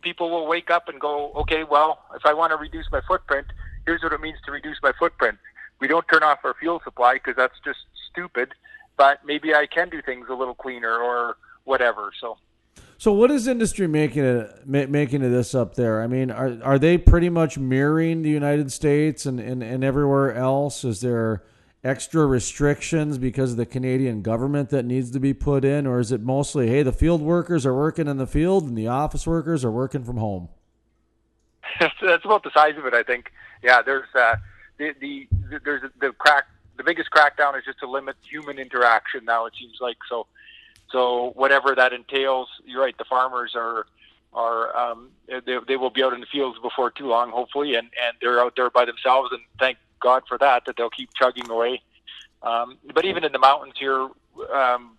people will wake up and go, okay, well, if I want to reduce my footprint, here's what it means to reduce my footprint. We don't turn off our fuel supply because that's just stupid, but maybe I can do things a little cleaner or whatever. So. So what is industry making it making of this up there? I mean, are are they pretty much mirroring the United States and, and, and everywhere else? Is there extra restrictions because of the Canadian government that needs to be put in, or is it mostly, hey, the field workers are working in the field and the office workers are working from home? That's about the size of it, I think. Yeah, there's uh, the, the, the there's the crack. The biggest crackdown is just to limit human interaction. Now it seems like so. So whatever that entails, you're right. The farmers are are um, they, they will be out in the fields before too long, hopefully, and and they're out there by themselves. And thank God for that, that they'll keep chugging away. Um, but even in the mountains here, um,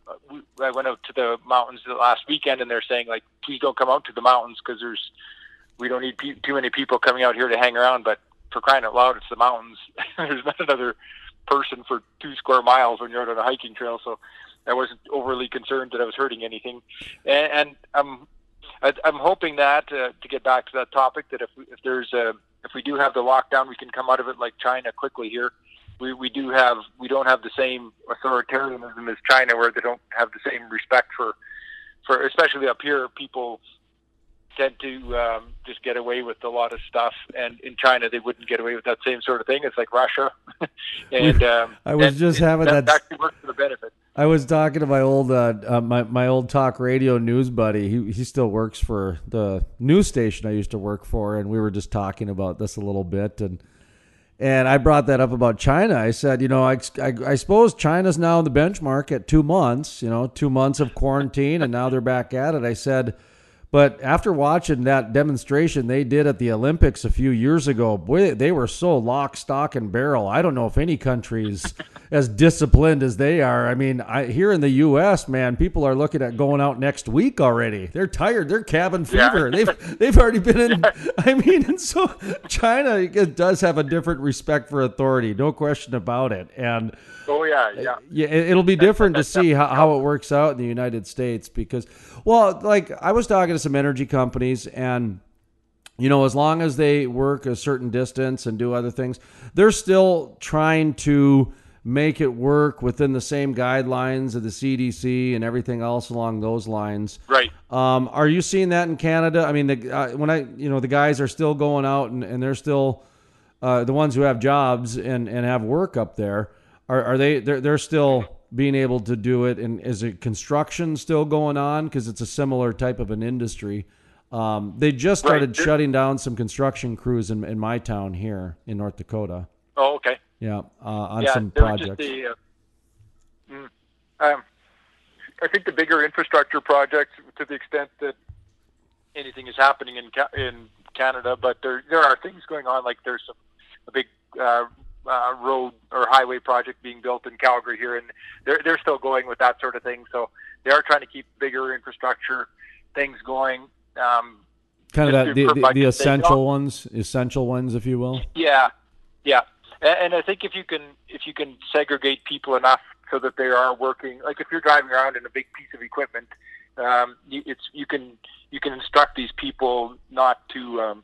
I went out to the mountains the last weekend, and they're saying like, please don't come out to the mountains because there's we don't need pe- too many people coming out here to hang around. But for crying out loud, it's the mountains. there's not another person for two square miles when you're out on a hiking trail, so I wasn't overly concerned that I was hurting anything. And, and I'm I'm hoping that uh, to get back to that topic that if if there's a if we do have the lockdown, we can come out of it like China quickly here. We, we do have we don't have the same authoritarianism as China, where they don't have the same respect for for especially up here. People tend to um, just get away with a lot of stuff, and in China they wouldn't get away with that same sort of thing. It's like Russia, and um, I was and, just having that, that actually works the benefit. I was talking to my old uh, uh, my my old talk radio news buddy. He he still works for the news station I used to work for, and we were just talking about this a little bit and. And I brought that up about China. I said, you know, I, I, I, suppose China's now in the benchmark at two months, you know, two months of quarantine, and now they're back at it. I said, but after watching that demonstration they did at the Olympics a few years ago, boy, they were so lock, stock, and barrel. I don't know if any country's as disciplined as they are. I mean, I, here in the U.S., man, people are looking at going out next week already. They're tired. They're cabin fever. Yeah. They've they've already been in. I mean, and so China does have a different respect for authority, no question about it. And oh yeah, yeah, yeah, it'll be different to see how, how it works out in the United States because well, like I was talking to some energy companies and you know, as long as they work a certain distance and do other things, they're still trying to make it work within the same guidelines of the CDC and everything else along those lines. Right. Um, are you seeing that in Canada? I mean, the, uh, when I, you know, the guys are still going out and, and they're still uh, the ones who have jobs and, and have work up there. Are, are they? They're, they're still being able to do it? And is it construction still going on? Because it's a similar type of an industry. Um, they just started right. shutting down some construction crews in, in my town here in North Dakota. Oh, okay. Yeah, uh, on yeah, some projects. The, uh, mm, um, I think the bigger infrastructure projects, to the extent that anything is happening in in Canada, but there there are things going on. Like there's some a big uh, uh, road or highway project being built in Calgary here, and they're they're still going with that sort of thing. So they are trying to keep bigger infrastructure things going. Um, kind of that the, the, the essential ones, essential ones, if you will. Yeah, yeah, and, and I think if you can if you can segregate people enough so that they are working, like if you're driving around in a big piece of equipment, um, you, it's you can you can instruct these people not to um,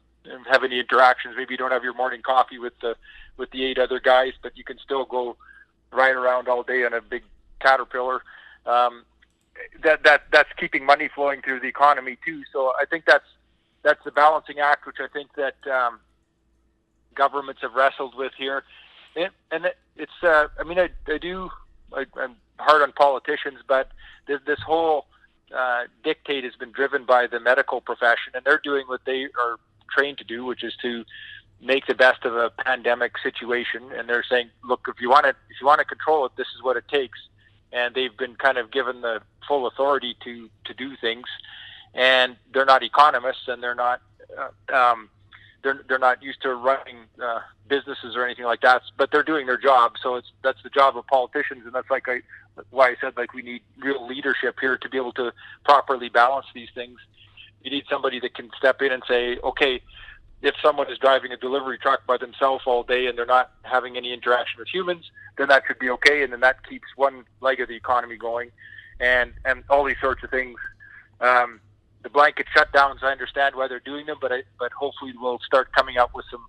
have any interactions. Maybe you don't have your morning coffee with the with the eight other guys, but you can still go ride around all day on a big caterpillar. Um, that that that's keeping money flowing through the economy too. So I think that's that's the balancing act, which I think that um, governments have wrestled with here. And, and it, it's uh, I mean I, I do I, I'm hard on politicians, but this, this whole uh, dictate has been driven by the medical profession, and they're doing what they are trained to do, which is to make the best of a pandemic situation. And they're saying, look, if you want to, if you want to control it, this is what it takes. And they've been kind of given the full authority to to do things. And they're not economists, and they're not. Uh, um, they're, they're not used to running uh, businesses or anything like that, but they're doing their job. So it's that's the job of politicians, and that's like I, why I said like we need real leadership here to be able to properly balance these things. You need somebody that can step in and say, okay, if someone is driving a delivery truck by themselves all day and they're not having any interaction with humans, then that should be okay, and then that keeps one leg of the economy going, and and all these sorts of things. Um, the blanket shutdowns. I understand why they're doing them, but I, but hopefully we'll start coming up with some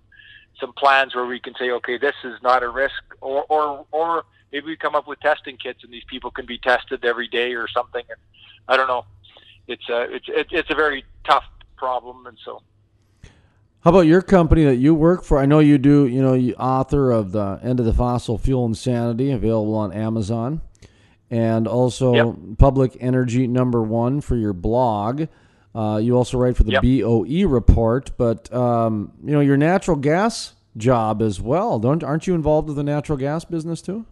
some plans where we can say, okay, this is not a risk, or or or maybe we come up with testing kits and these people can be tested every day or something. And I don't know. It's a it's it's a very tough problem, and so. How about your company that you work for? I know you do. You know, you author of the End of the Fossil Fuel Insanity, available on Amazon, and also Yep. Public Energy Number One for your blog. Uh, you also write for the Yep. BOE report, but um, you know your natural gas job as well. Don't aren't you involved with the natural gas business too?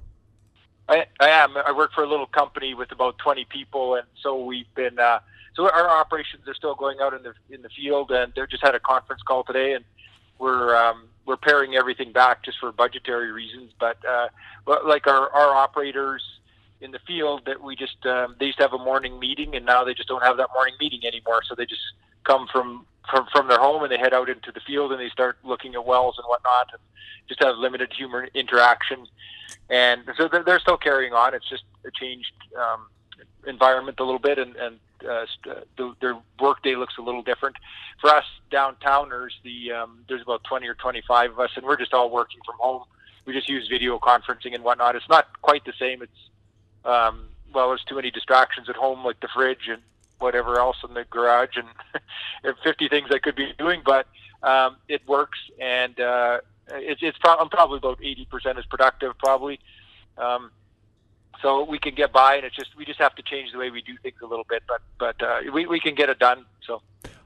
I, I am. I work for a little company with about 20 people, and so we've been. Uh, so our operations are still going out in the in the field, and they just had a conference call today, and we're um, we're paring everything back just for budgetary reasons. But uh, like our our operators in the field, that we just um, they used to have a morning meeting, and now they just don't have that morning meeting anymore. So they just come from from from their home and they head out into the field and they start looking at wells and whatnot, and just have limited human interaction and so they're, they're still carrying on. It's just a changed um, environment a little bit, and, and uh, uh, the, their workday looks a little different. For us downtowners, the um, there's about 20 or 25 of us, and we're just all working from home. We just use video conferencing and whatnot. It's not quite the same. It's um, well, there's too many distractions at home, like the fridge and whatever else in the garage, and 50 things I could be doing, but um, it works, and uh, it's it's pro- I'm probably about 80% as productive, probably. Um, so we can get by, and it's just we just have to change the way we do things a little bit, but but uh, we we can get it done. So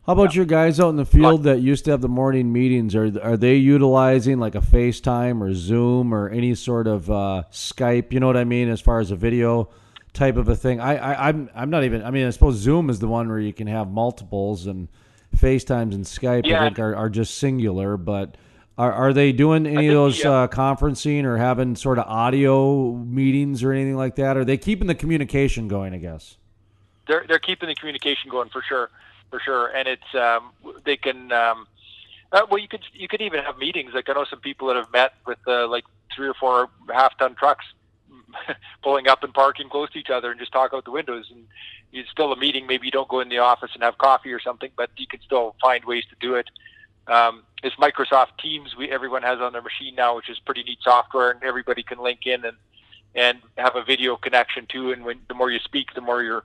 How about your guys out in the field that used to have the morning meetings? Are are they utilizing like a FaceTime or Zoom or any sort of uh, Skype? You know what I mean, as far as a video type of a thing. I, I I'm I'm not even. I mean, I suppose Zoom is the one where you can have multiples, and FaceTimes and Skype I think are, are just singular. But are are they doing any of those yeah. uh, conferencing or having sort of audio meetings or anything like that? Are they keeping the communication going? I guess. they're they're keeping the communication going for sure, for sure, and it's um, they can. Um, uh, well, you could you could even have meetings. Like I know some people that have met with uh, like three or four half ton trucks pulling up and parking close to each other and just talk out the windows. And it's still a meeting. Maybe you don't go in the office and have coffee or something, but you can still find ways to do it. Um, it's Microsoft Teams. We everyone has on their machine now, which is pretty neat software, and everybody can link in and and have a video connection too. And when the more you speak, the more you're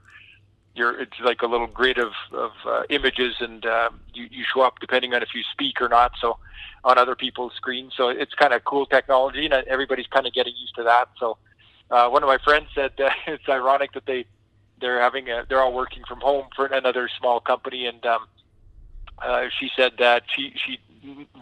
you're it's like a little grid of of uh, images, and uh, you you show up depending on if you speak or not. So on other people's screens, so it's kind of cool technology, and everybody's kind of getting used to that. So uh, one of my friends said uh, it's ironic that they they're having a, they're all working from home for another small company, and um, uh, she said that she she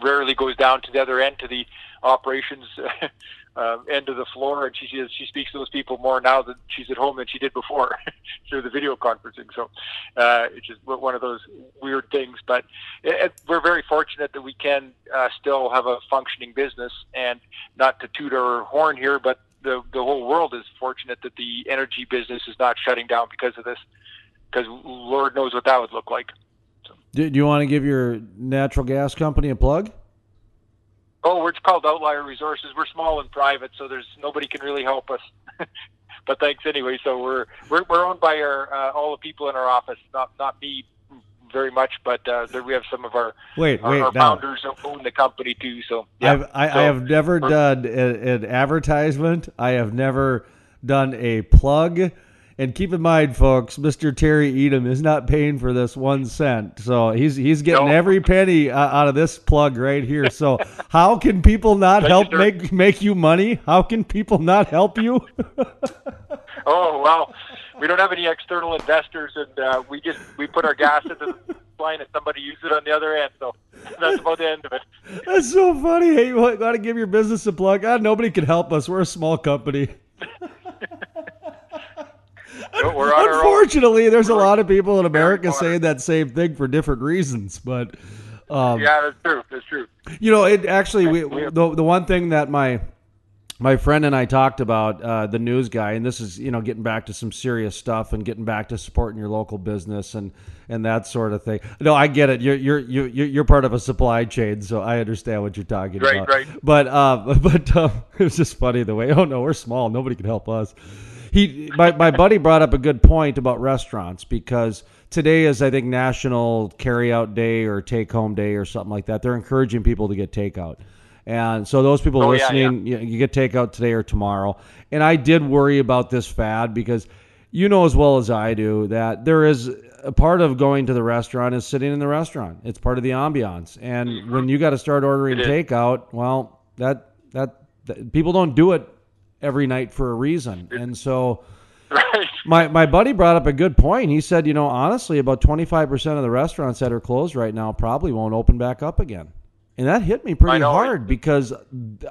rarely goes down to the other end to the operations uh, end of the floor, and she says she speaks to those people more now that she's at home than she did before through the video conferencing. So uh, it's just one of those weird things, but it, it, we're very fortunate that we can uh, still have a functioning business, and not to toot our horn here, but the the whole world is fortunate that the energy business is not shutting down because of this, because Lord knows what that would look like. Do, do you want to give your natural gas company a plug? Oh, we're called Outlier Resources. We're small and private, so there's nobody can really help us. but thanks anyway. So we're we're, we're owned by our uh, all the people in our office, not not me very much, but uh, there we have some of our Wait, our, wait, our now. founders who own the company too. So yeah. I've, I, So I have never done a- an advertisement. I have never done a plug. And keep in mind, folks, Mr. Terry Etam is not paying for this one cent. So he's he's getting No. every penny uh, out of this plug right here. So how can people not Thank help sir. make make you money? How can people not help you? Oh well, we don't have any external investors, and uh, we just we put our gas into the line, and somebody uses it on the other end. So that's about the end of it. That's so funny. Hey, you got to give your business a plug. God, nobody can help us. We're a small company. No, we're on our own. Unfortunately, there's a lot of people in America saying that same thing for different reasons. But um, Yeah, that's true. That's true. you know, it actually we, the the one thing that my my friend and I talked about uh, the news guy, and this is you know getting back to some serious stuff and getting back to supporting your local business and and that sort of thing. No, I get it. You're you're you're you're part of a supply chain, so I understand what you're talking Right, about. right. But uh, but um, it was just funny the way. Oh no, we're small. Nobody can help us. He my, my buddy brought up a good point about restaurants because today is I think National Carry Out Day or Take Home Day or something like that. They're encouraging people to get takeout. And so those people Oh, yeah, listening, You, you get takeout today or tomorrow. And I did worry about this fad because you know as well as I do that there is a part of going to the restaurant is sitting in the restaurant. It's part of the ambiance. And when you got to start ordering Mm-hmm. Takeout, well, that, that that people don't do it every night for a reason. And so Right. my my buddy brought up a good point. He said, you know, honestly, about 25% of the restaurants that are closed right now probably won't open back up again. And that hit me pretty hard because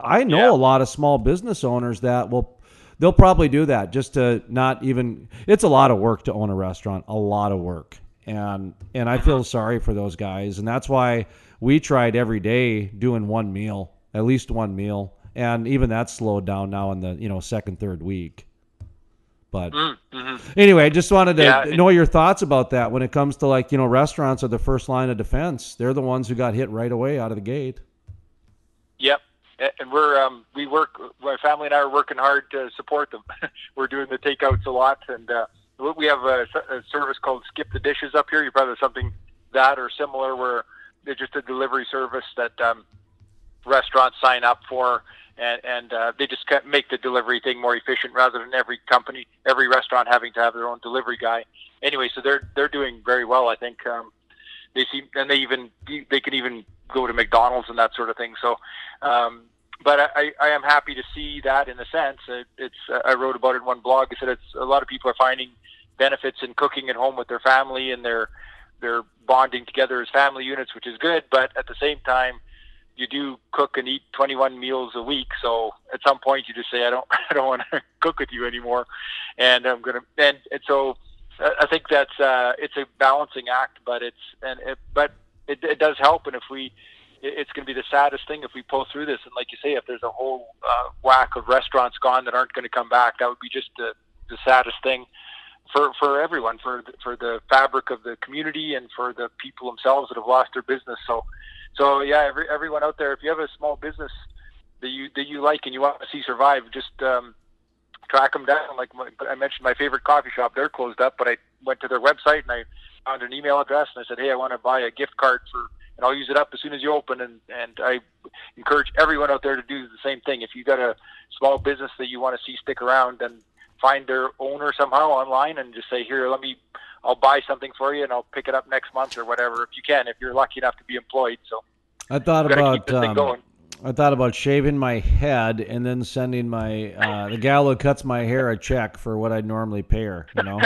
I know Yeah. a lot of small business owners that will they'll probably do that just to not even it's a lot of work to own a restaurant, a lot of work. And and I feel mm-hmm. sorry for those guys and that's why we tried every day doing one meal, at least one meal. And even that's slowed down now in the, you know, second third week. But anyway, I just wanted to Mm, Yeah, know your thoughts about that when it comes to like, you know, restaurants are the first line of defense. They're the ones who got hit right away out of the gate. Yep. And we're um, we work. My family and I are working hard to support them. we're doing the takeouts a lot, and uh, we have a, a service called Skip the Dishes up here. You probably have something that or similar, where they're just a delivery service that um, restaurants sign up for, and and uh, they just make the delivery thing more efficient rather than every company, every restaurant having to have their own delivery guy. Anyway, so they're they're doing very well. I think um, they seem and they even they can even go to McDonald's and that sort of thing. So. Um, but I, I am happy to see that in a sense. It, it's I wrote about it in one blog. I said it's a lot of people are finding benefits in cooking at home with their family and they're they're bonding together as family units, which is good. But at the same time, you do cook and eat 21 meals a week. So at some point, you just say, I don't I don't want to cook with you anymore, and I'm gonna and, and so I I think that's uh, it's a balancing act, but it's and it, but it, it does help. And if we it's going to be the saddest thing if we pull through this. And like you say, if there's a whole uh, whack of restaurants gone that aren't going to come back, that would be just the, the saddest thing for for everyone, for the, for the fabric of the community and for the people themselves that have lost their business. So, so yeah, every, everyone out there, if you have a small business that you that you like and you want to see survive, just um, track them down. Like my, I mentioned, my favorite coffee shop, they're closed up, but I went to their website and I found an email address and I said, hey, I want to buy a gift card for and I'll use it up as soon as you open. And, and I encourage everyone out there to do the same thing. If you've got a small business that you want to see stick around, then find their owner somehow online and just say, here, let me, I'll buy something for you and I'll pick it up next month or whatever, if you can, if you're lucky enough to be employed. So I thought about um, going. I thought about shaving my head and then sending my uh, the gal who cuts my hair a check for what I'd normally pay her. You know.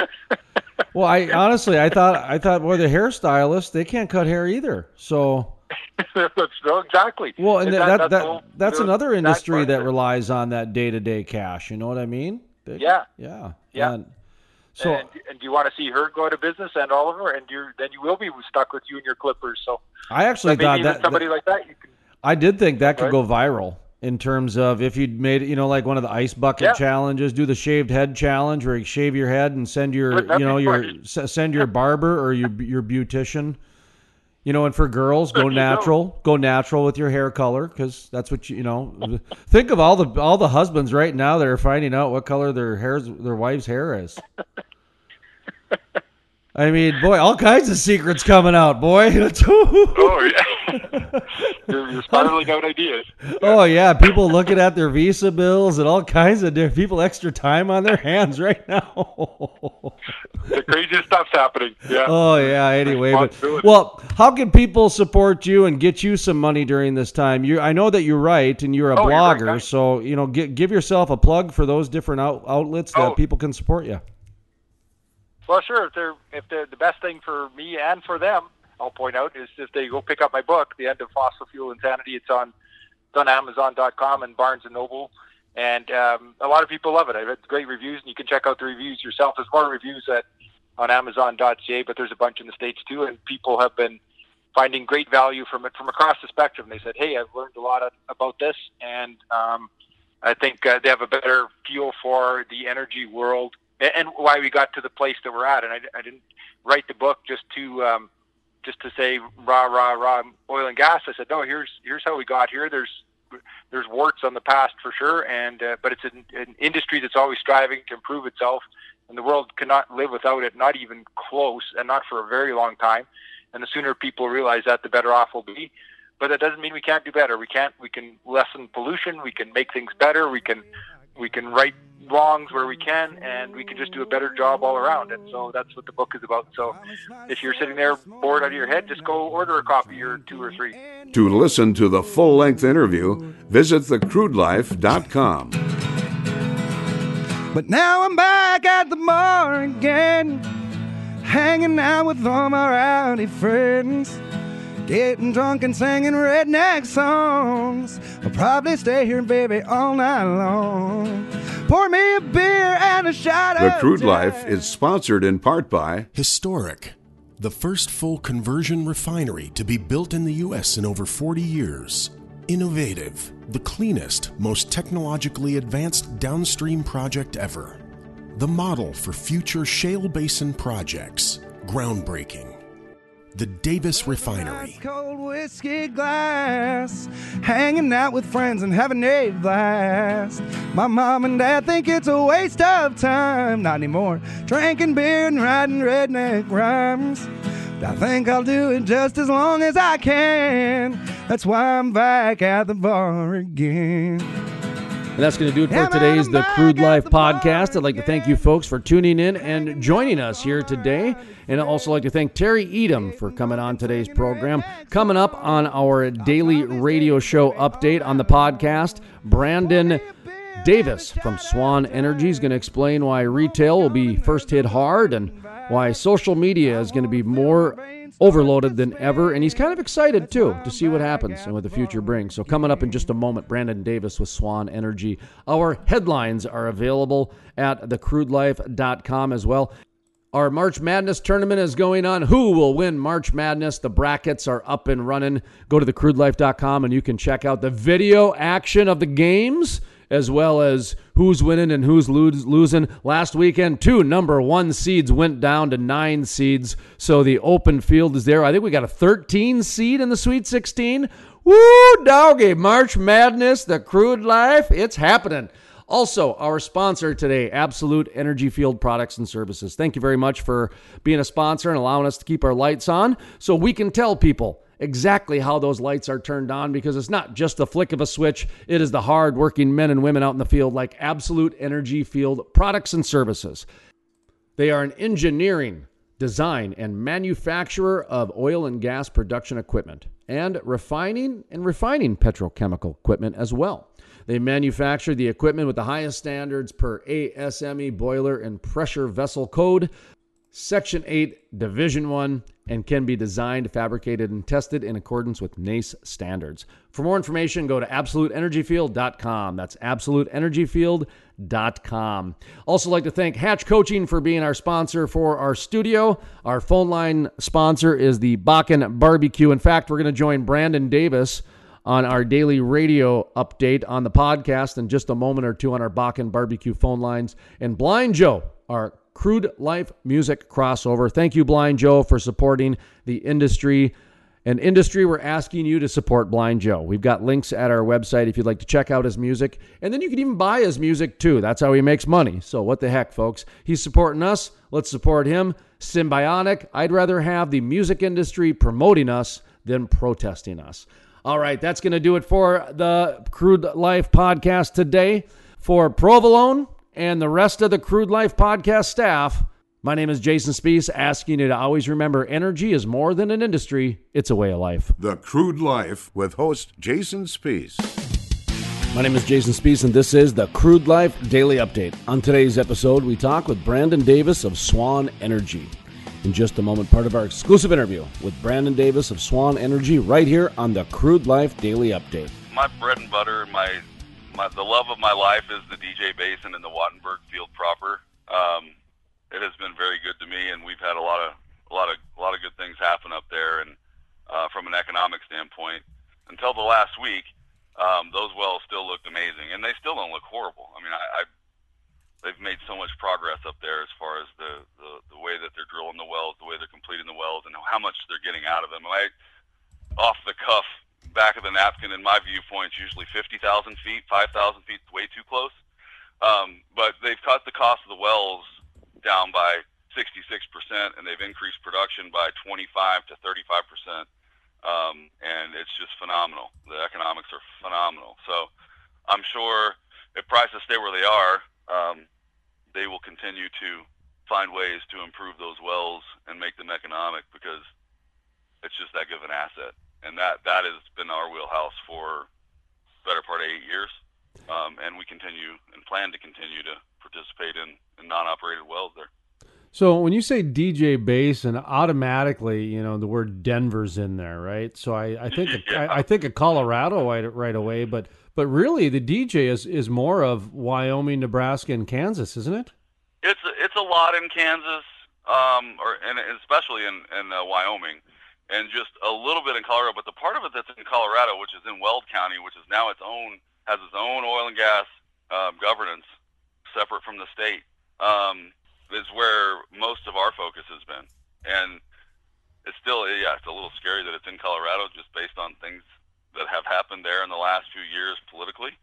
well, I honestly I thought I thought boy the hairstylist they can't cut hair either. So no, exactly. well, and And that, that, that's that whole- that's the- another industry that relies on that day to day cash. You know what I mean? They- Yeah. Yeah. Yeah. And so and, and do you want to see her go out of business and Oliver, and you then you will be stuck with you and your clippers. So I actually thought that, somebody that- like that, you can. I did think that could Right. go viral in terms of if you'd made it, you know, like one of the ice bucket Yeah. challenges, do the shaved head challenge where you shave your head and send your, you know, your send your barber or your your beautician. You know, and for girls, go There you go. natural. Go natural with your hair color because that's what you, you know. Think of all the all the husbands right now that are finding out what color their hair's their wife's hair is. I mean, boy, all kinds of secrets coming out, boy. Oh yeah, you're, you're spiraling out ideas. Oh yeah, people looking at their Visa bills and all kinds of different people extra time on their hands right now. The craziest stuff's happening. Yeah. oh yeah. Anyway, but well, how can people support you and get you some money during this time? You, I know that you write and you're a Oh, you're right, blogger, so you know, gi- give yourself a plug for those different out, outlets that Oh. people can support you. Well, sure. If they're if they're the best thing for me and for them, I'll point out is if they go pick up my book, The End of Fossil Fuel Insanity. It's on it's on Amazon.com and Barnes and Noble, and um, a lot of people love it. I've had great reviews, and you can check out the reviews yourself. There's more reviews at on Amazon.ca, but there's a bunch in the states too, and people have been finding great value from it from across the spectrum. They said, "Hey, I've learned a lot of, about this," and um, I think uh, they have a better feel for the energy world and, why we got to the place that we're at. And I, I didn't write the book just to um, just to say rah rah rah oil and gas. I said, no, here's here's how we got here. There's there's warts on the past for sure, and uh, but it's an, an industry that's always striving to improve itself, and the world cannot live without it, not even close, and not for a very long time. And the sooner people realize that, the better off we'll be. But that doesn't mean we can't do better. We can't. We can lessen pollution. We can make things better. We can we can right wrongs where we can, and we can just do a better job all around. And so that's what the book is about. So if you're sitting there bored out of your head, just go order a copy or two or three. To listen to the full length interview, visit thecrudelife.com. But now I'm back at the bar again, hanging out with all my rowdy friends. Getting drunk and singing redneck songs. I'll probably stay here, baby, all night long. The Crude Jack. Life is sponsored in part by Historic, the first full conversion refinery to be built in the U.S. in over 40 years. Innovative, the cleanest, most technologically advanced downstream project ever. The model for future shale basin projects. Groundbreaking. The Davis Refinery. Cold whiskey glass, hanging out with friends and having a blast. My mom and dad think it's a waste of time, not anymore. Drinking beer and redneck rhymes. I think I'll do it just as long as I can. That's why I'm back at the bar again. And that's going to do it for today's The Crude Life podcast. I'd like to thank you folks for tuning in and joining us here today. And I'd also like to thank Terry Etam for coming on today's program. Coming up on our daily radio show update on the podcast, Brandon Davis from Swan Energy is going to explain why retail will be first hit hard and why social media is going to be more overloaded than ever. And he's kind of excited too to see what happens and what the future brings. So, coming up in just a moment, Brandon Davis with Swan Energy. Our headlines are available at thecrudelife.com as well. Our March Madness tournament is going on. Who will win March Madness? The brackets are up and running. Go to thecrudelife.com and you can check out the video action of the games as well as who's winning and who's lo- losing. Last weekend, two number one seeds went down to nine seeds. So the open field is there. I think we got a 13 seed in the Sweet 16. Woo, doggy. March Madness, the crude life, it's happening. Also, our sponsor today, Absolute Energy Field Products and Services. Thank you very much for being a sponsor and allowing us to keep our lights on so we can tell people exactly how those lights are turned on because it's not just the flick of a switch, it is the hard working men and women out in the field like Absolute Energy Field Products and Services. They are an engineering, design, and manufacturer of oil and gas production equipment and refining and refining petrochemical equipment as well. They manufacture the equipment with the highest standards per ASME boiler and pressure vessel code, Section 8, Division 1, and can be designed, fabricated, and tested in accordance with NACE standards. For more information, go to absoluteenergyfield.com. That's absoluteenergyfield.com. Also, like to thank Hatch Coaching for being our sponsor for our studio. Our phone line sponsor is the Bakken Barbecue. In fact, we're going to join Brandon Davis on our daily radio update on the podcast in just a moment or two on our Bakken Barbecue phone lines. And Blind Joe, our Crude Life Music crossover. Thank you, Blind Joe, for supporting the industry. An industry we're asking you to support Blind Joe. We've got links at our website if you'd like to check out his music. And then you can even buy his music too. That's how he makes money. So, what the heck, folks? He's supporting us. Let's support him. Symbiotic. I'd rather have the music industry promoting us than protesting us. All right, that's going to do it for the Crude Life podcast today. For Provolone and the rest of the Crude Life podcast staff, my name is Jason Spiess, asking you to always remember energy is more than an industry, it's a way of life. The Crude Life with host Jason Spiess. My name is Jason Spiess, and this is the Crude Life Daily Update. On today's episode, we talk with Brandon Davis of Swan Energy. In just a moment, part of our exclusive interview with Brandon Davis of Swan Energy right here on the Crude Life Daily Update. my bread and butter, my, my the love of my life is the DJ Basin and the Wattenberg Field proper. Um, it has been very good to me, and we've had a lot of a lot of a lot of good things happen up there. And uh, from an economic standpoint, until the last week, um, those wells still looked amazing, and they still don't look horrible. I mean, I, I they've made so much progress up there as far as the, the the way that they're drilling the wells, the way they're completing the wells, and how much they're getting out of them. I off the cuff back of the napkin, in my viewpoint, is usually 50,000 feet. 5,000 feet way too close. Um, but they've cut the cost of the wells down by 66%, and they've increased production by 25 to 35 percent. Um, and it's just phenomenal. The economics are phenomenal. So I'm sure if prices stay where they are, um, they will continue to find ways to improve those wells and make them economic because it's just that good of an asset. And that that has been our wheelhouse for better part of eight years. Um, and we continue and plan to continue to participate in, in non-operated wells there. So when you say DJ Basin, automatically, you know, the word Denver's in there, right? So I, I think Yeah. I, I think of Colorado right, right away, but but really the DJ is is more of Wyoming, Nebraska, and Kansas, isn't it? It's it's a lot in Kansas, um, or and especially in in uh, Wyoming, and just a little bit in Colorado. But the part of it that's in Colorado, which is in Weld County, which is now its own has its own oil and gas um, governance, separate from the state, um, is where most of our focus has been. And it's still yeah, it's a little scary that it's in Colorado, just based on things that have happened there in the last few years politically.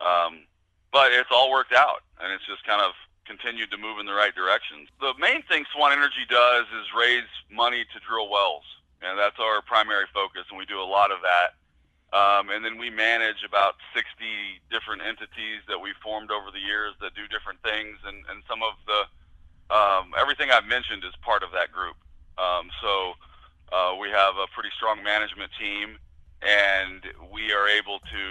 Um, but it's all worked out, and it's just kind of continued to move in the right direction. The main thing Swan Energy does is raise money to drill wells, and that's our primary focus, and we do a lot of that. Um, and then we manage about 60 different entities that we've formed over the years that do different things, and, and some of the um, everything I've mentioned is part of that group. Um, so uh, we have a pretty strong management team, and we are able to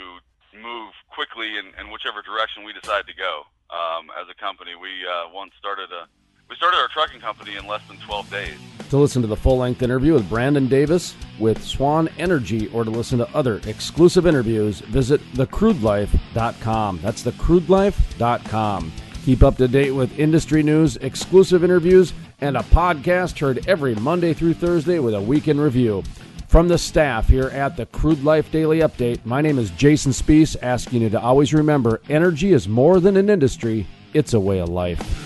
move quickly in, in whichever direction we decide to go. Um, as a company, we uh, once started a we started our trucking company in less than 12 days. To listen to the full length interview with Brandon Davis with Swan Energy or to listen to other exclusive interviews, visit thecrudelife.com. That's thecrudelife.com. Keep up to date with industry news, exclusive interviews, and a podcast heard every Monday through Thursday with a weekend review. From the staff here at the Crude Life Daily Update, my name is Jason Spiess, asking you to always remember energy is more than an industry, it's a way of life.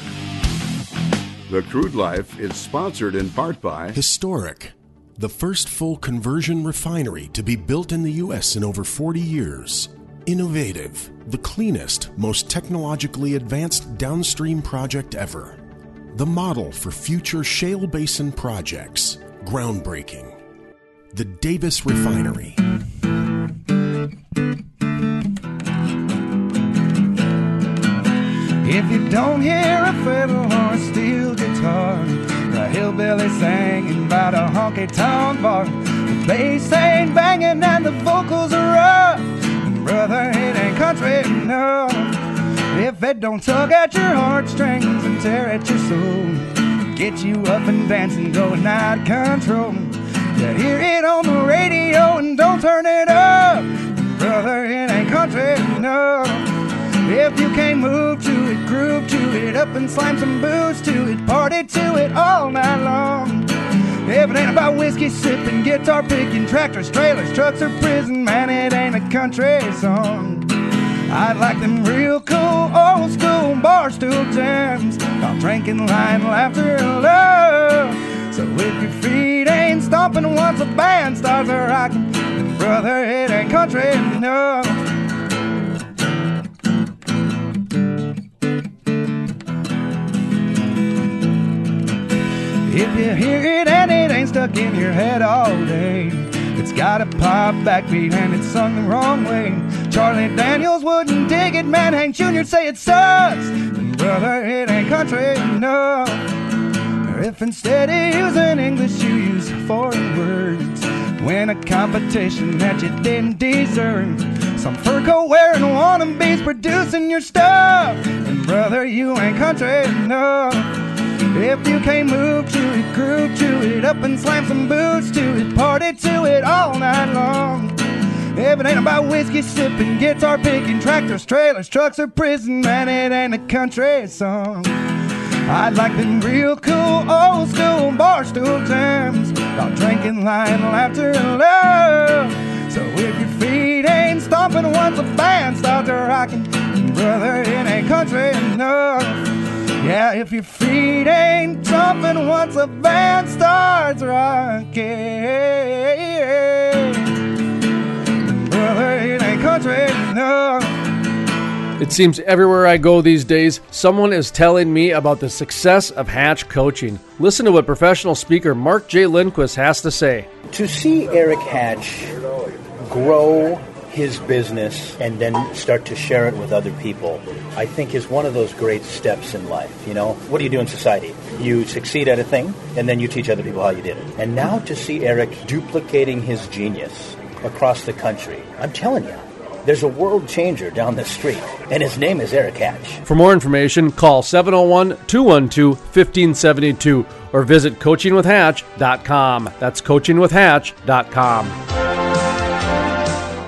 The Crude Life is sponsored in part by Historic, the first full conversion refinery to be built in the U.S. in over 40 years. Innovative, the cleanest, most technologically advanced downstream project ever. The model for future shale basin projects. Groundbreaking. The Davis Refinery. If you don't hear a fiddle or a steel a hillbilly singing about a honky tonk bar, the bass ain't banging and the vocals are rough. Brother, it ain't country enough. If it don't tug at your heartstrings and tear at your soul, get you up and dancing, going out of control. You hear it on the radio and don't turn it up. Brother, it ain't country enough. If you can't move to it, groove to it, up and slam some booze to it, party to it all night long. If it ain't about whiskey sipping, guitar picking, tractors, trailers, trucks, or prison, man, it ain't a country song. I'd like them real cool, old school bar stool jams, all drinking, lying, laughter, and love. So if your feet ain't stomping once a band starts a rocking, then brother, it ain't country enough. If you hear it and it ain't stuck in your head all day, it's got a pop backbeat and it's sung the wrong way. Charlie Daniels wouldn't dig it, man. Hank Jr. say it sucks. And brother, it ain't country enough. Or if instead of using English, you use foreign words. Win a competition that you didn't deserve. Some fur coat wearing wannabes producing your stuff. And brother, you ain't country enough. If you can't move to it, groove to it, up and slam some boots to it, party to it all night long. If it ain't about whiskey sipping, guitar picking, tractors, trailers, trucks, or prison, man, it ain't a country song. I'd like them real cool old school bar stool jams, all drinking, lying, laughter, and love. So if your feet ain't stomping once a band starts rocking, brother, it ain't country enough. Yeah, if your feet ain't jumping once a band starts rocking, brother, it ain't country, no. It seems everywhere I go these days, someone is telling me about the success of Hatch coaching. Listen to what professional speaker Mark J. Lindquist has to say. To see Eric Hatch grow his business and then start to share it with other people, I think is one of those great steps in life. You know, what do you do in society? You succeed at a thing, and then you teach other people how you did it. And now to see Eric duplicating his genius across the country, I'm telling you, there's a world changer down the street, and his name is Eric Hatch. For more information, call 701 212 1572 or visit coachingwithhatch.com. That's coachingwithhatch.com.